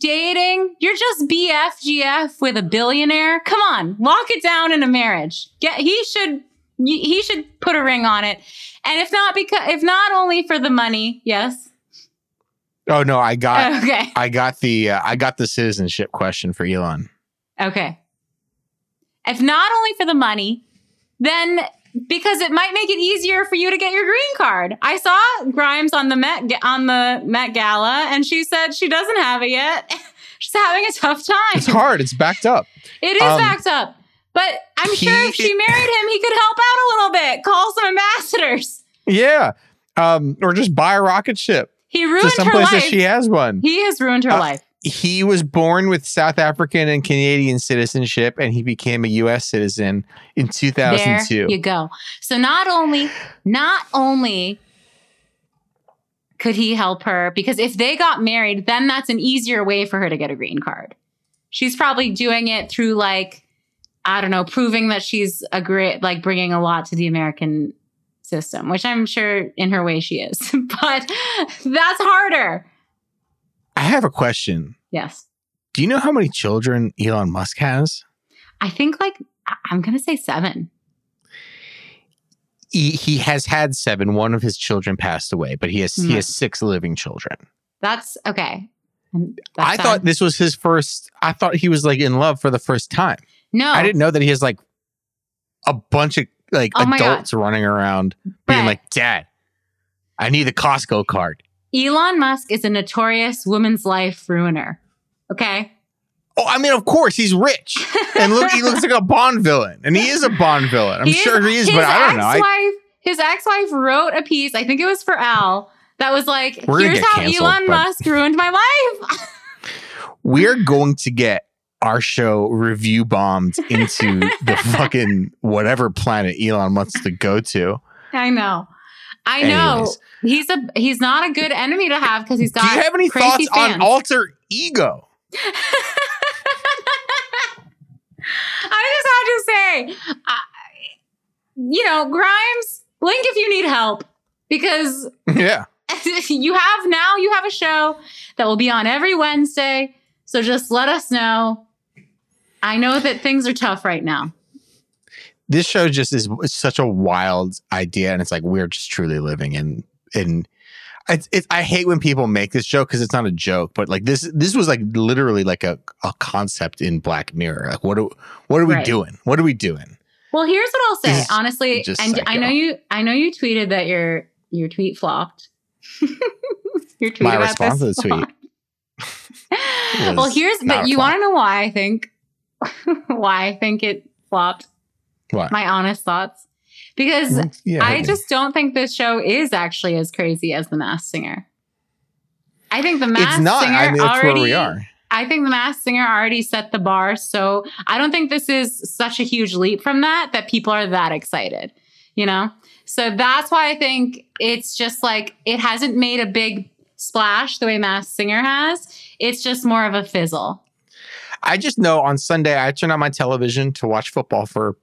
dating, you're just BFGF with a billionaire. Come on, lock it down in a marriage. Get he should he should put a ring on it. And if not because if not only for the money, yes. Oh no, I got Okay. I got the uh, I got the citizenship question for Elon. Okay. If not only for the money, then because it might make it easier for you to get your green card. I saw Grimes on the Met on the Met Gala, and she said she doesn't have it yet. She's having a tough time. It's hard. It's backed up. It is Um, backed up, but I'm he- sure if she married him, he could help out a little bit. Call some ambassadors. Yeah. Um, or just buy a rocket ship He ruined her someplace that life. she has one. he has ruined her Uh, life. He was born with South African and Canadian citizenship, and he became a U.S. citizen in 2002. There you go. So not only, not only could he help her, because if they got married, then that's an easier way for her to get a green card. She's probably doing it through like, I don't know, proving that she's a great, like bringing a lot to the American system, which I'm sure in her way she is. but that's harder. I have a question. Yes. Do you know how many children Elon Musk has? I think like, I'm going to say seven. He, he has had seven. One of his children passed away, but he has he Hmm. has six living children. That's okay. That's I sad. thought this was his first. I thought he was like in love for the first time. No, I didn't know that he has like a bunch of like Oh adults running around being like, "Dad, I need the Costco card." Elon Musk is a notorious woman's life ruiner. Okay. Oh, I mean, of course he's rich, and look, he looks like a Bond villain, and he is a Bond villain. I'm sure he is, but I don't know. I, his ex-wife wrote a piece. I think it was for Al. That was like, "Here's how canceled, Elon Musk ruined my life." we're going to get our show review bombed into the fucking whatever planet Elon wants to go to. I know. I know Anyways. he's a he's not a good enemy to have because he's got. Do you have any thoughts on alter ego? I just have to say, I, you know, Grimes, blink if you need help because yeah. you have now you have a show that will be on every Wednesday. So just let us know. I know that things are tough right now. This show just is such a wild idea, and it's like we're just truly living in in. It's, it's, I hate when people make this joke because it's not a joke, but like this, this was like literally like a, a concept in Black Mirror. Like, what are, what are we Right. doing? What are we doing? Well, here's what I'll say. This is Honestly, and I know you I know you tweeted that your your tweet flopped. your tweet My about response this to the tweet well, here's but you want to know why I think why I think it flopped. Why? My honest thoughts. Because mm, Yeah, I just don't think this show is actually as crazy as The Masked Singer. I think The Masked. Singer I mean, already where we are. I think The Masked Singer already set the bar. So I don't think this is such a huge leap from that that people are that excited, you know? So that's why I think it's just like it hasn't made a big splash the way Masked Singer has. It's just more of a fizzle. I just know on Sunday I turn on my television to watch football for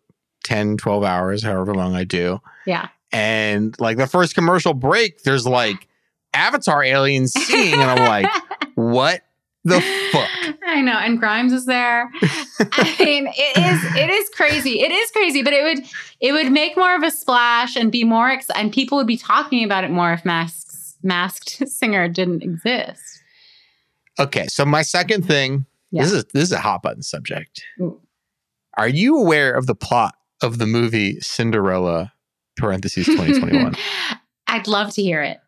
10, 12 hours, however long I do. Yeah. And like the first commercial break, there's like Avatar aliens singing, and I'm like, what the fuck? I know, and Grimes is there. I mean, it is it is crazy. It is crazy, but it would it would make more of a splash and be more ex- and people would be talking about it more if masks masked singer didn't exist. Okay, so my second thing, Yeah. this is this is a hot button subject. Ooh. Are you aware of the plot of the movie Cinderella parentheses 2021? I'd love to hear it.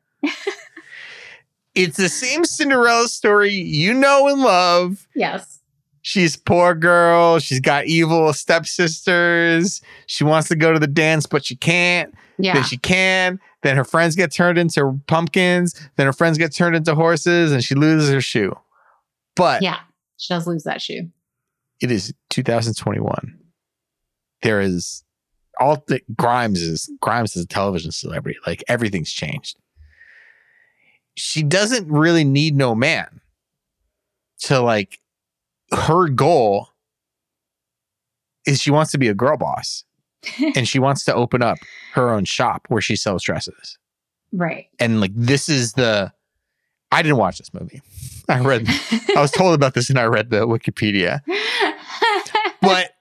it's the same Cinderella story you know and love. Yes. She's poor girl. She's got evil stepsisters. She wants to go to the dance, but she can't. Yeah. Then she can. Then her friends get turned into pumpkins. Then her friends get turned into horses, and she loses her shoe. But yeah. She does lose that shoe. it is 2021. There is all the Grimes is Grimes is a television celebrity. Like everything's changed. She doesn't really need no man to like her goal is she wants to be a girl boss and she wants to open up her own shop where she sells dresses. Right. And like this is the I didn't watch this movie. I read I was told about this and I read the Wikipedia. But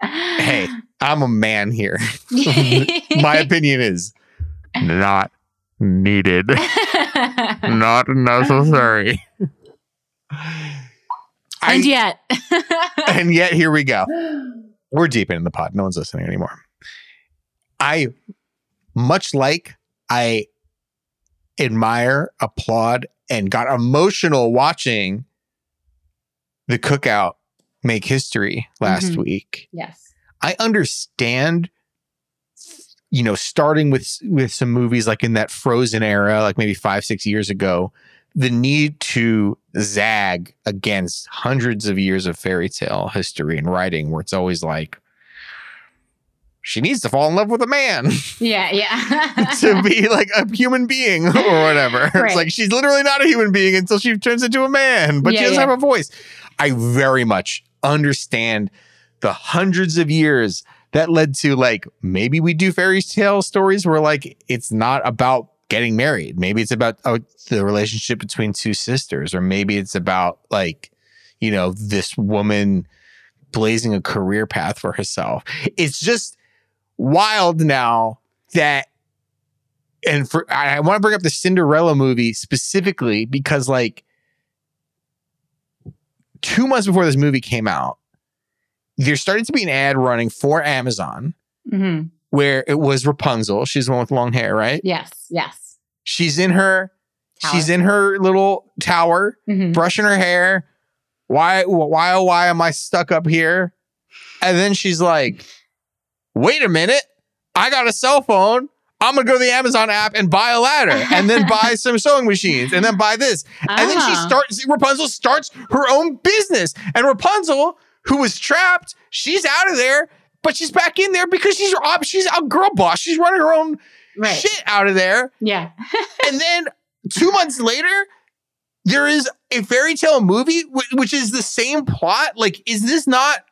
hey, I'm a man here. My opinion is not needed, not necessary. And yet. and yet here we go. We're deep in the pot. No one's listening anymore. I, much like I admire, applaud, and got emotional watching the cookout make history last Mhm. week. yes. I understand, you know, starting with with some movies like in that Frozen era, like maybe five six years ago, the need to zag against hundreds of years of fairy tale history and writing, where it's always like she needs to fall in love with a man Yeah. Yeah. to be like a human being or whatever. Right. It's like she's literally not a human being until she turns into a man, but Yeah, she doesn't yeah. have a voice. I very much understand the hundreds of years that led to like maybe we do fairy tale stories where like it's not about getting married. Maybe it's about oh, the relationship between two sisters, or maybe it's about like, you know, this woman blazing a career path for herself. It's just wild now that and for I, I want to bring up the Cinderella movie specifically because like two months before this movie came out, there started to be an ad running for Amazon hmm where it was Rapunzel. She's the one with long hair, right? Yes. Yes. She's in her Tower. she's in her little tower, Mhm. brushing her hair. Why why oh why am I stuck up here? And then she's like, wait a minute, I got a cell phone. I'm gonna go to the Amazon app and buy a ladder and then buy some sewing machines and then buy this. And then she Ah. starts, Rapunzel starts her own business. And Rapunzel, who was trapped, she's out of there, but she's back in there because she's, she's a girl boss. She's running her own Right. shit out of there. Yeah. and then two months later, there is a fairy tale movie, which is the same plot. Like, is this not?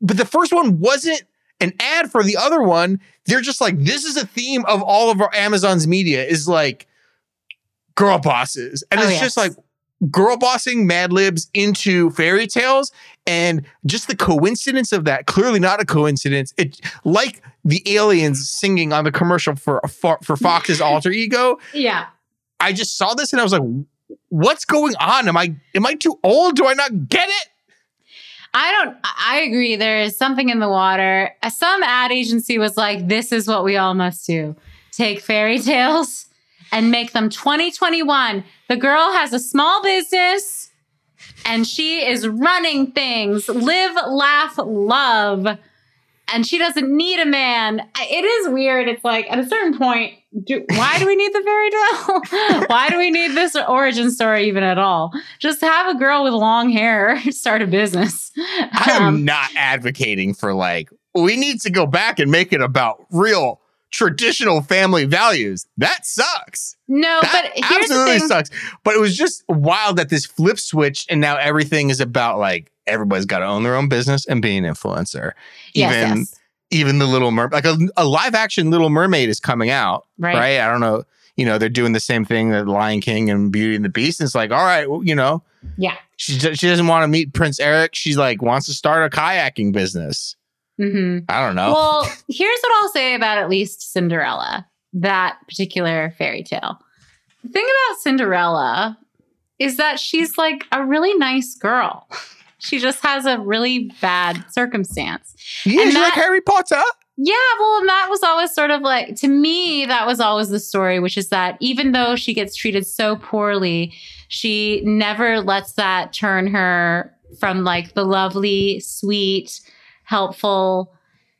But the first one wasn't an ad for the other one. They're just like, this is a theme of all of our Amazon's media is like girl bosses. And Oh, it's yes. just like girl bossing Mad Libs into fairy tales. And just the coincidence of that, clearly not a coincidence. It like the aliens singing on the commercial for for, for Fox's alter ego. Yeah. I just saw this and I was like, what's going on? Am I am I too old? Do I not get it? I don't, I agree. There is something in the water. Some ad agency was like, this is what we all must do take fairy tales and make them 2021. The girl has a small business and she is running things live, laugh, love. And she doesn't need a man. It is weird. It's like at a certain point, do, why do we need the fairy tale? why do we need this origin story even at all? Just have a girl with long hair start a business. I am Um, not advocating for like we need to go back and make it about real traditional family values. That sucks. No, That but here's the absolutely thing. sucks. But it was just wild that this flip switch and now everything is about like everybody's got to own their own business and be an influencer. Yes, even yes. even the Little Mermaid, like a, a live action Little Mermaid is coming out, Right. right. I don't know. You know, they're doing the same thing that Lion King and Beauty and the Beast. And it's like, all right, well, you know, Yeah. she she doesn't want to meet Prince Eric. She's like wants to start a kayaking business. hmm I don't know. Well, here's what I'll say about at least Cinderella, that particular fairy tale. The thing about Cinderella is that she's like a really nice girl. She just has a really bad circumstance. yeah, and she's like Harry Potter. Yeah, well, and that was always sort of like, to me, that was always the story, which is that even though she gets treated so poorly, she never lets that turn her from like the lovely, sweet, helpful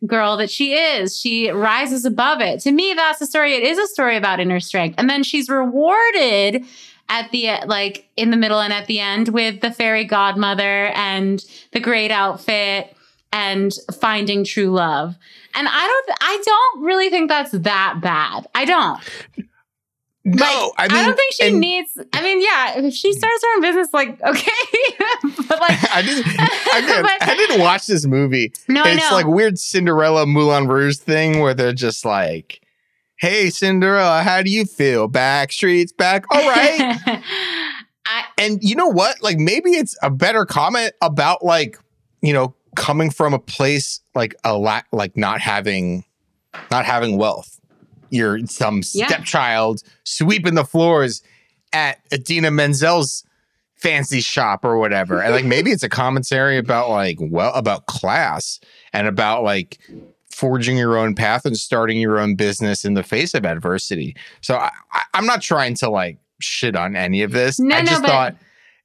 girl that she is. She rises above it. To me, that's the story. It is a story about inner strength. And then she's rewarded at the like in the middle and at the end with the fairy godmother and the great outfit and finding true love. And I don't I don't really think that's that bad. I don't. No, Like, I mean, don't think she and needs I mean, yeah, if she starts her own business, like, okay. but like I didn't. I didn't, But- I didn't watch this movie. No, I it's like weird Cinderella Moulin Rouge thing where they're just like, "Hey, Cinderella, how do you feel? Back streets back, all right." I and you know what? Like maybe it's a better comment about like you know coming from a place like a lack, like not having, not having wealth. You're some Yeah. stepchild sweeping the floors at Idina Menzel's fancy shop or whatever. And like maybe it's a commentary about like well about class and about like forging your own path and starting your own business in the face of adversity. So I, I'm not trying to like shit on any of this. No, I no, just but thought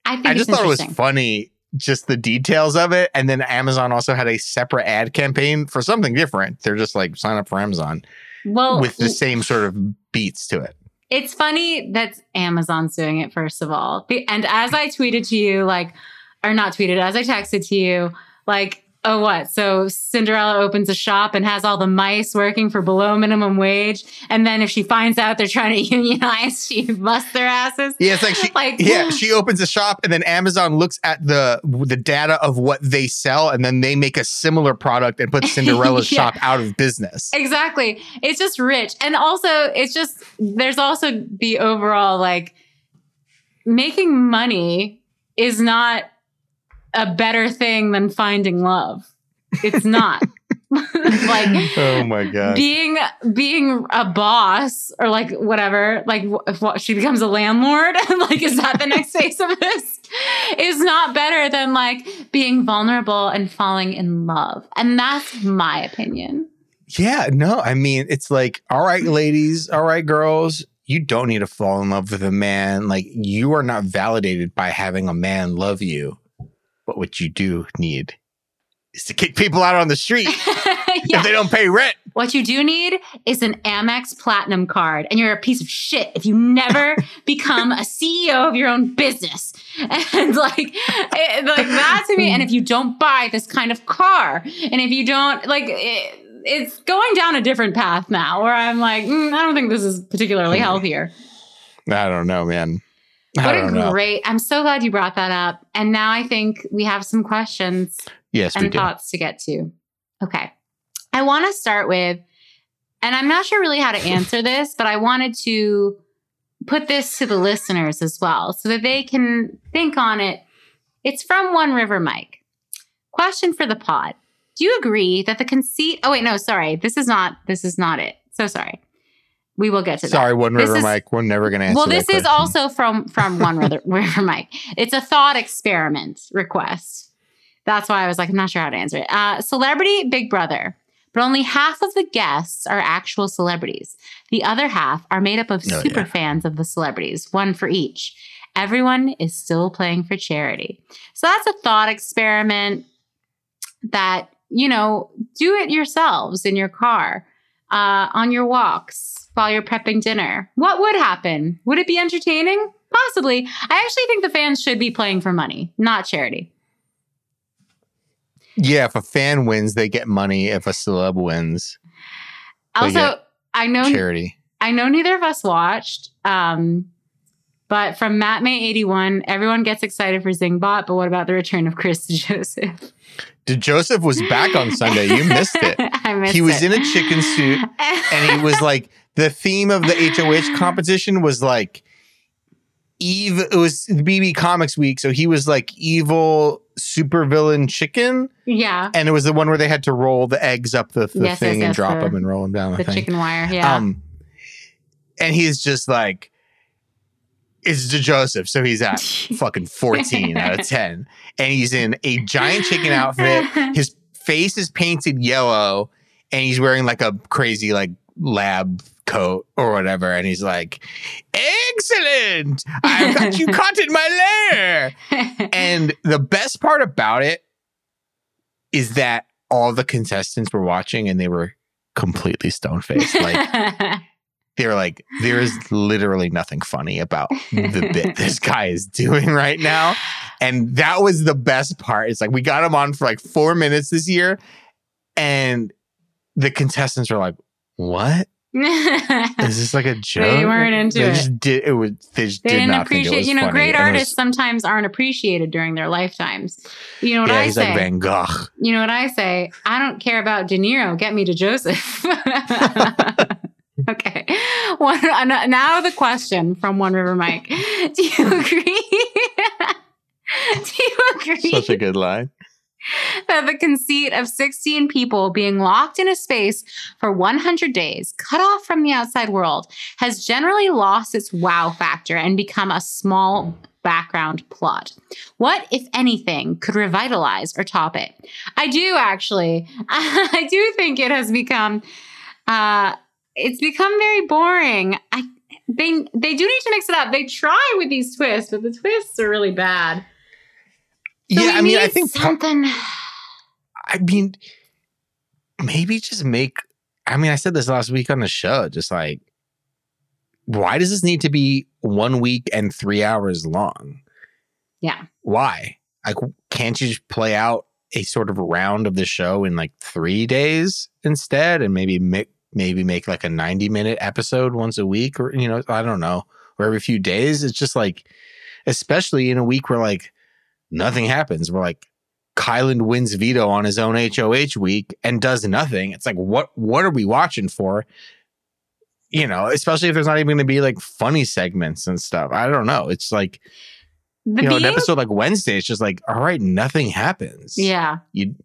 I think I just thought it was funny, just the details of it. And then Amazon also had a separate ad campaign for something different. They're just like sign up for Amazon well with the same sort of beats to it. It's funny that Amazon's doing it, first of all. And as I tweeted to you, like, or not tweeted, as I texted to you, like, oh, what? So Cinderella opens a shop and has all the mice working for below minimum wage. And then if she finds out they're trying to unionize, she busts their asses. Yeah, it's like she Like- yeah, she opens a shop and then Amazon looks at the the data of what they sell and then they make a similar product and put Cinderella's Yeah. shop out of business. Exactly. It's just rich. And also, it's just, there's also the overall like making money is not a better thing than finding love. It's not. like, oh my god. being being a boss or like whatever like if what, she becomes a landlord like is that the next phase of this is not better than like being vulnerable and falling in love and that's my opinion Yeah, no, I mean, it's like, all right, ladies, all right, girls, you don't need to fall in love with a man. Like, you are not validated by having a man love you. But what you do need is to kick people out on the street Yeah. if they don't pay rent. What you do need is an Amex Platinum card, and you're a piece of shit if you never become a CEO of your own business. And like, it, like that to me. And if you don't buy this kind of car, and if you don't like, it, it's going down a different path now where I'm like, mm, I don't think this is particularly Hmm. healthier. I don't know, man. What a great! I'm so glad you brought that up. And now I think we have some questions Yes, we and thoughts to get to. Okay. I want to start with, and I'm not sure really how to answer this, but I wanted to put this to the listeners as well so that they can think on it. It's from One River Mike. Question for the pod. Do you agree that the conceit Oh wait, no, sorry. This is not this is not it. So sorry. We will get to that. Sorry, One This River is- Mike. We're never going to answer Well, this is also from from one river, river Mike. It's a thought experiment request. That's why I was like, I'm not sure how to answer it. Uh, celebrity Big Brother, but only half of the guests are actual celebrities. The other half are made up of Oh, super yeah. fans of the celebrities, one for each. Everyone is still playing for charity. So that's a thought experiment that you know do it yourselves in your car uh, on your walks while you're prepping dinner. What would happen? Would it be entertaining? Possibly. I actually think the fans should be playing for money, not charity. Yeah, if a fan wins, they get money. If a celeb wins, Also, I know charity. I know neither of us watched, um, but from Matt May 81, everyone gets excited for Zingbot, but what about the return of Chris Joseph? Did Joseph was back on Sunday. You missed it. I missed He was it. in a chicken suit, and he was like the theme of the HOH competition was like Eve. It was BB Comics Week, so he was like evil supervillain chicken, yeah, and it was the one where they had to roll the eggs up the, the Yes, thing yes, and yes, drop the- them and roll them down the, the chicken wire. Yeah. Um, and he's just like, it's Joseph. So he's at fucking 14 out of 10. And he's in a giant chicken outfit. His face is painted yellow and he's wearing like a crazy, like, lab coat or whatever. And he's like, excellent. I've got you caught in my lair. And the best part about it is that all the contestants were watching and they were completely stone faced. Like, they were like, there is literally nothing funny about the bit this guy is doing right now. And that was the best part. It's like we got him on for like four minutes this year, and the contestants were like, What? Is this like a joke? They weren't into they it. Just did, it was, they just they did didn't not appreciate, you know, funny. great it was- artists sometimes aren't appreciated during their lifetimes. You know what yeah, I he's say? like Van Gogh. you know what I say? I don't care about De Niro. Get me to Joseph. okay. One, now the question from One River Mike. Do you agree? Do you agree Such a good line. That the conceit of 16 people being locked in a space for 100 days, cut off from the outside world, has generally lost its wow factor and become a small background plot? What, if anything, could revitalize or top it? I do actually. I do think it has become. Uh, it's become very boring. I they they do need to mix it up. They try with these twists, but the twists are really bad. So yeah, I mean, I think part- something. I mean, maybe just make. I mean, I said this last week on the show. Just like, why does this need to be one week and three hours long? Yeah. Why? Like, can't you just play out a sort of round of the show in like three days instead, and maybe make maybe make like a ninety minute episode once a week, or you know, I don't know, or every few days. It's just like, especially in a week where like nothing happens. We're like Kyland wins veto on his own HOH week and does nothing. It's like what what are we watching for? You know, especially if there's not even going to be like funny segments and stuff. I don't know. It's like The you know, an episode like Wednesday. It's just like all right, nothing happens. Yeah. you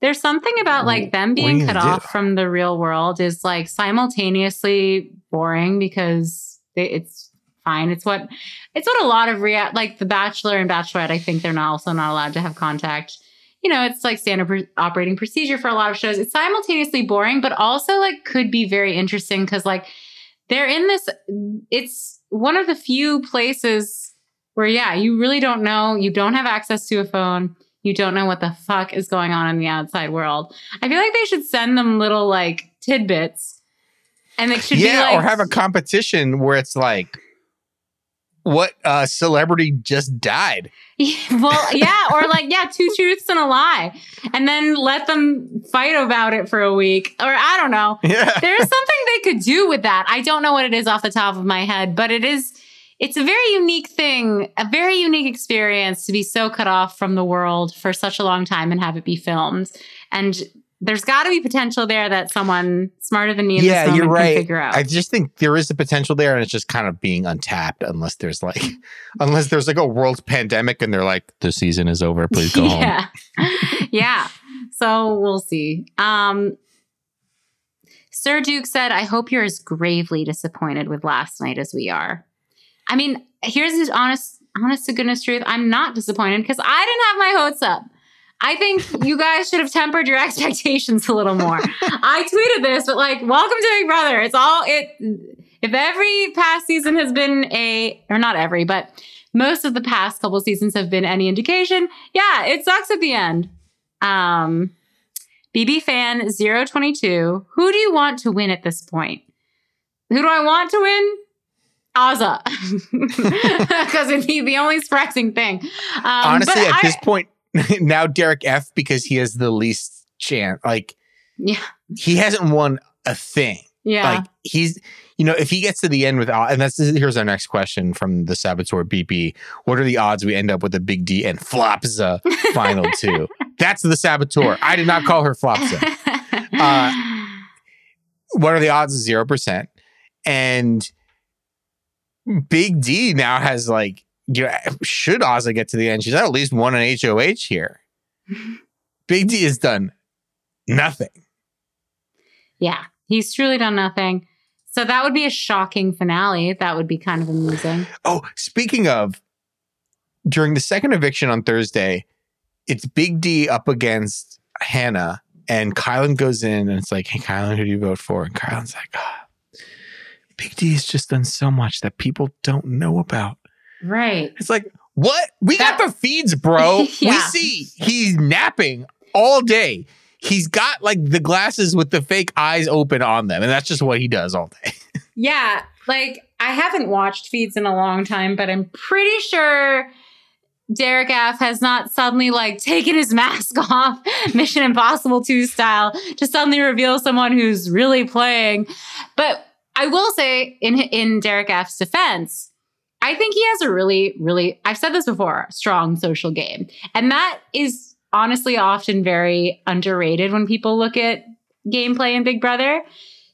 There's something about like them being cut gonna do? off from the real world is like simultaneously boring because they, it's fine. It's what it's what a lot of rea- like The Bachelor and Bachelorette. I think they're not also not allowed to have contact. You know, it's like standard operating procedure for a lot of shows. It's simultaneously boring, but also like could be very interesting because like they're in this. It's one of the few places where yeah, you really don't know. You don't have access to a phone you don't know what the fuck is going on in the outside world. I feel like they should send them little like tidbits, and it should yeah, be like or have a competition where it's like what uh, celebrity just died. well, yeah, or like, yeah, two truths and a lie. And then let them fight about it for a week. Or I don't know. Yeah. There's something they could do with that. I don't know what it is off the top of my head, but it is it's a very unique thing, a very unique experience to be so cut off from the world for such a long time and have it be filmed. And there's got to be potential there that someone smarter than me in yeah, this you're moment can right. figure out. I just think there is a potential there, and it's just kind of being untapped unless there's like, unless there's like a world pandemic and they're like, the season is over, please go home. yeah. yeah. So we'll see. Um, Sir Duke said, I hope you're as gravely disappointed with last night as we are. I mean, here's his honest, honest to goodness truth. I'm not disappointed because I didn't have my hopes up. I think you guys should have tempered your expectations a little more. I tweeted this, but like, welcome to Big Brother. It's all it. If every past season has been a, or not every, but most of the past couple seasons have been any indication, yeah, it sucks at the end. Um, BB fan 022, who do you want to win at this point? Who do I want to win? Azah. Because it'd be the only surprising thing. Um, Honestly, at I- this point, now Derek F because he has the least chance. Like Yeah. he hasn't won a thing. Yeah. Like he's, you know, if he gets to the end with, and that's here's our next question from the Saboteur BP. What are the odds we end up with a Big D and Flopza final two? That's the Saboteur. I did not call her Flopza. uh, What are the odds? Zero percent. And Big D now has like, you should Azah get to the end, she's at least won an HOH here. Big D has done nothing. yeah. He's truly done nothing. So that would be a shocking finale. That would be kind of amusing. Oh, speaking of, during the second eviction on Thursday, it's Big D up against Hannah, and Kyland goes in and it's like, hey, Kyland, who do you vote for? And Kyland's like, ah, Big D has just done so much that people don't know about. Right. It's like, what? We got the feeds, bro. We see he's napping all day. He's got like the glasses with the fake eyes open on them, and that's just what he does all day. Yeah. Like, I haven't watched feeds in a long time, but I'm pretty sure Derek F has not suddenly like taken his mask off, Mission Impossible 2 style, to suddenly reveal someone who's really playing. But I will say, in in Derek F's defense, I think he has a really, really, I've said this before, strong social game. And that is honestly often very underrated when people look at gameplay in Big Brother.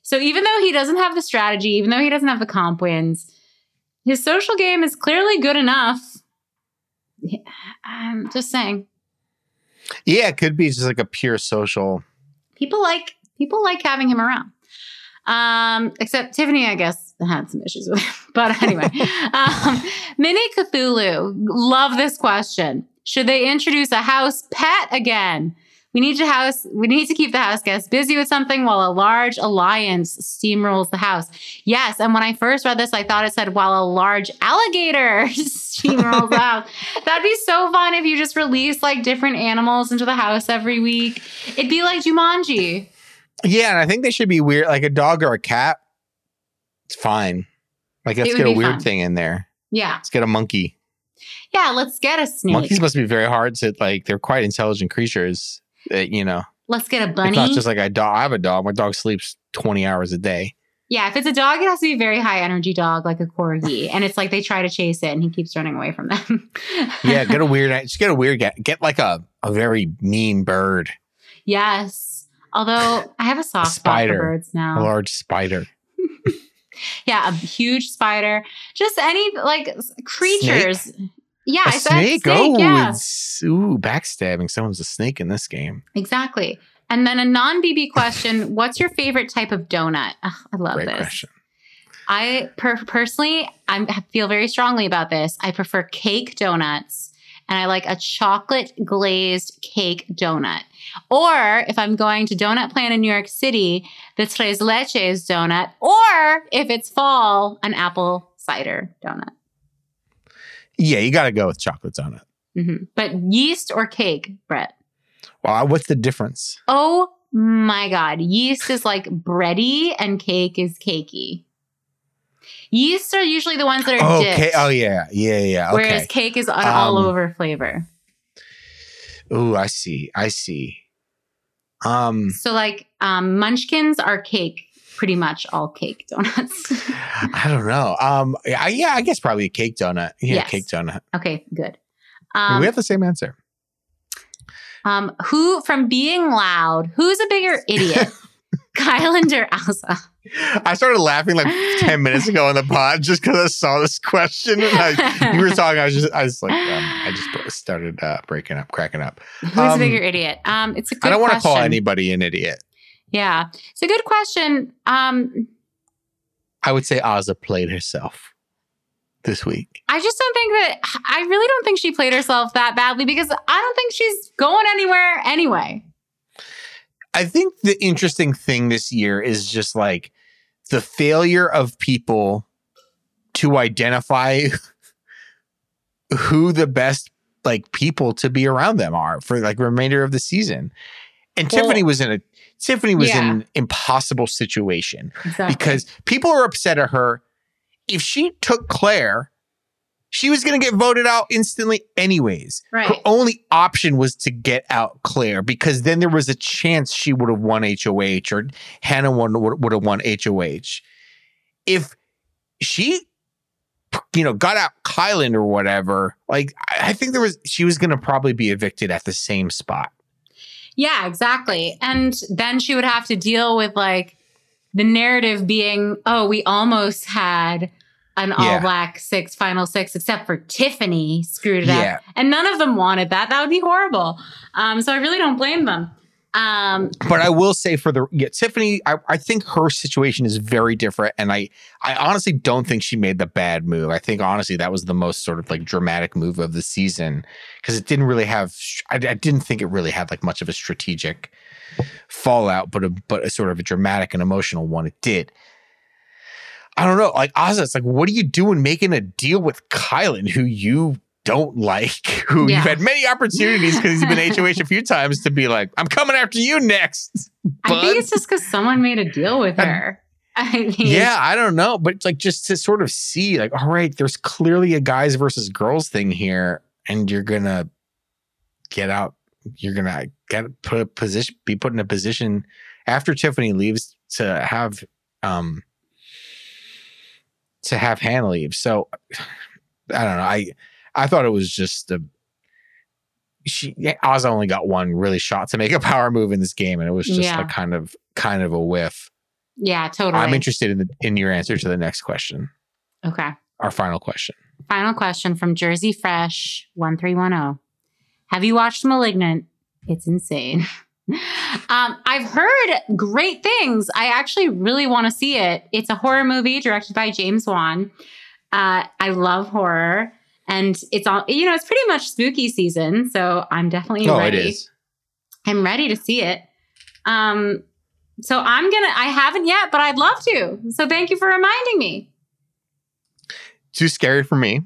So even though he doesn't have the strategy, even though he doesn't have the comp wins, his social game is clearly good enough. I'm just saying. Yeah, it could be just like a pure social. People like people like having him around. Um, except Tiffany, I guess, had some issues with him. But anyway, um, Mini Cthulhu, love this question. Should they introduce a house pet again? We need to house. We need to keep the house guests busy with something while a large alliance steamrolls the house. Yes, and when I first read this, I thought it said while a large alligator steamrolls the house. That'd be so fun if you just release like different animals into the house every week. It'd be like Jumanji. Yeah, and I think they should be weird, like a dog or a cat. It's fine. Like let's get a weird fun. thing in there. Yeah, Let's get a monkey. yeah. Let's get a snake. Monkeys must be very hard to like. They're quite intelligent creatures. That, you know, Let's get a it's bunny. not just like a dog. I have a dog. My dog sleeps twenty hours a day. yeah, if it's a dog, it has to be a very high energy dog, like a corgi. and it's like they try to chase it, and he keeps running away from them. Yeah, get a weird. Just get a weird. Get, get like a a very mean bird, yes. Although I have a soft spot spider. for birds now. a now. large spider. Yeah, a huge spider. Just any like creatures. Yeah, a I said snake. snake. oh, yeah, it's, ooh, backstabbing. Someone's a snake in this game. exactly. And then a non BB question: What's your favorite type of donut? Ugh, I love Great this. question. I per- personally, I'm- I feel very strongly about this. I prefer cake donuts, and I like a chocolate glazed cake donut. Or if I'm going to Doughnut Plant in New York City, the Tres Leches donut. Or if it's fall, an apple cider donut. Yeah, you got to go with chocolate donut. Mhm. But yeast or cake, Brett? Well, what's the difference? Oh my God. Yeast is like bready and cake is cakey. Yeasts are usually the ones that are Okay. dipped, Oh yeah. Yeah. Yeah. Okay. whereas cake is all Um, over flavor. Ooh, I see. I see. Um, So like um, Munchkins are cake, pretty much all cake donuts. I don't know. Um, I, yeah, I guess probably a cake donut. Yeah, Yes. cake donut. okay, good. Um, we have the same answer. um, who from being loud? Who's a bigger idiot, Kyland or Elsa? I started laughing like ten minutes ago on the pod just because I saw this question and I, you were talking. I was just, I was like, um, I just started uh, breaking up, cracking up. Who's Um, a bigger idiot? Um, it's a good I don't want to call anybody an idiot. Yeah, it's a good question. Um, I would say Azah played herself this week. I just don't think that I really don't think she played herself that badly because I don't think she's going anywhere anyway. I think the interesting thing this year is just like the failure of people to identify who the best like people to be around them are for like remainder of the season. And Well- Tiffany was in a Tiffany was in an impossible situation Exactly. because people are upset at her. If she took Claire, she was going to get voted out instantly anyways. Her only option was to get out Claire because then there was a chance she would have won HOH or Hannah won, would, would have won HOH. If she, you know, got out Kyland or whatever, like I I think there was, she was going to probably be evicted at the same spot. yeah, exactly. And then she would have to deal with like the narrative being, oh, we almost had an all Yeah. black six final six, except for Tiffany screwed it Yeah. up, and none of them wanted that. That would be horrible. Um, so I really don't blame them. Um, But I will say for the yeah, Tiffany, I, I think her situation is very different, and I I honestly don't think she made the bad move. I think honestly that was the most sort of like dramatic move of the season because it didn't really have. I, I didn't think it really had like much of a strategic fallout, but a but a sort of a dramatic and emotional one. It did. I don't know, like Azah. It's like, what are you doing making a deal with Kyland, who you don't like, who Yeah. you've had many opportunities because he's been HOH a few times to be like, I'm coming after you next. I think it's just because someone made a deal with her. I mean, Yeah, I don't know, but like just to sort of see, like, all right, there's clearly a guys versus girls thing here, and you're gonna get out. You're gonna get put a position, be put in a position after Tiffany leaves to have, um, to have Hannah leave. So I don't know. I I thought it was just a. She Oz only got one really shot to make a power move in this game, and it was just Yeah. like kind of kind of a whiff. yeah, totally. I'm interested in the, in your answer to the next question, Okay. our final question. Final question from Jersey Fresh 1310. Have you watched Malignant? It's insane. um, I've heard great things. I actually really want to see it. It's a horror movie directed by James Wan. Uh, I love horror. And it's all, you know, it's pretty much spooky season. So I'm definitely Oh, ready. I'm ready to see it. Um, so I'm gonna. I haven't yet, but I'd love to. So thank you for reminding me. Too scary for me.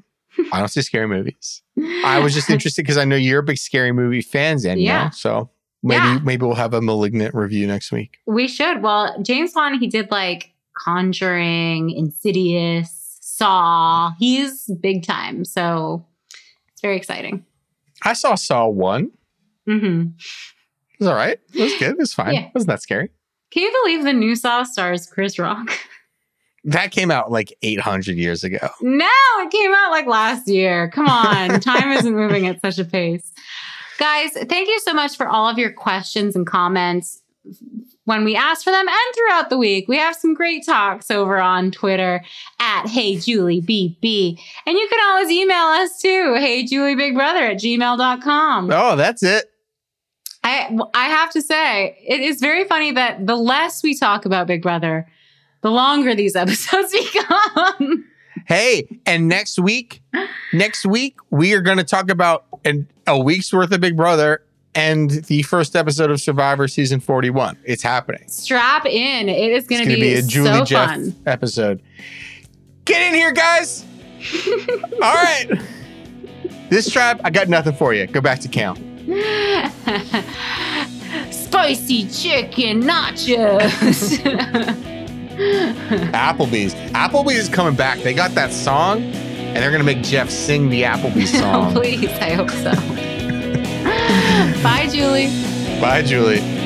I don't see scary movies. I was just interested because I know you're a big scary movie fan, Danielle. Yeah. So maybe Yeah. maybe we'll have a malignant review next week. We should. Well, James Wan, he did like Conjuring, Insidious, Saw. He's big time. So it's very exciting. I saw Saw one. Mm-hmm. It was all right. It was good. It was fine. Yeah. It wasn't that scary. Can you believe the new Saw stars Chris Rock? That came out like 800 years ago. no, it came out like last year. Come on. Time isn't moving at such a pace. Guys, thank you so much for all of your questions and comments when we asked for them and throughout the week. We have some great talks over on Twitter at HeyJulieBB. And you can always email us too, HeyJulieBigBrother at gmail.com. Oh, that's it. I, I have to say, it is very funny that the less we talk about Big Brother, the longer these episodes become. Hey, and next week, next week we are going to talk about an, a week's worth of Big Brother and the first episode of Survivor season 41. It's happening. Strap in. It is going to be, be a Julie so Jeff fun. episode. Get in here, guys. All right. This trap, I got nothing for you. Go back to camp. Spicy chicken nachos. Applebee's. Applebee's is coming back. They got that song, and they're gonna make Jeff sing the Applebee's song. please, I hope so. Bye, Julie. Bye, Julie.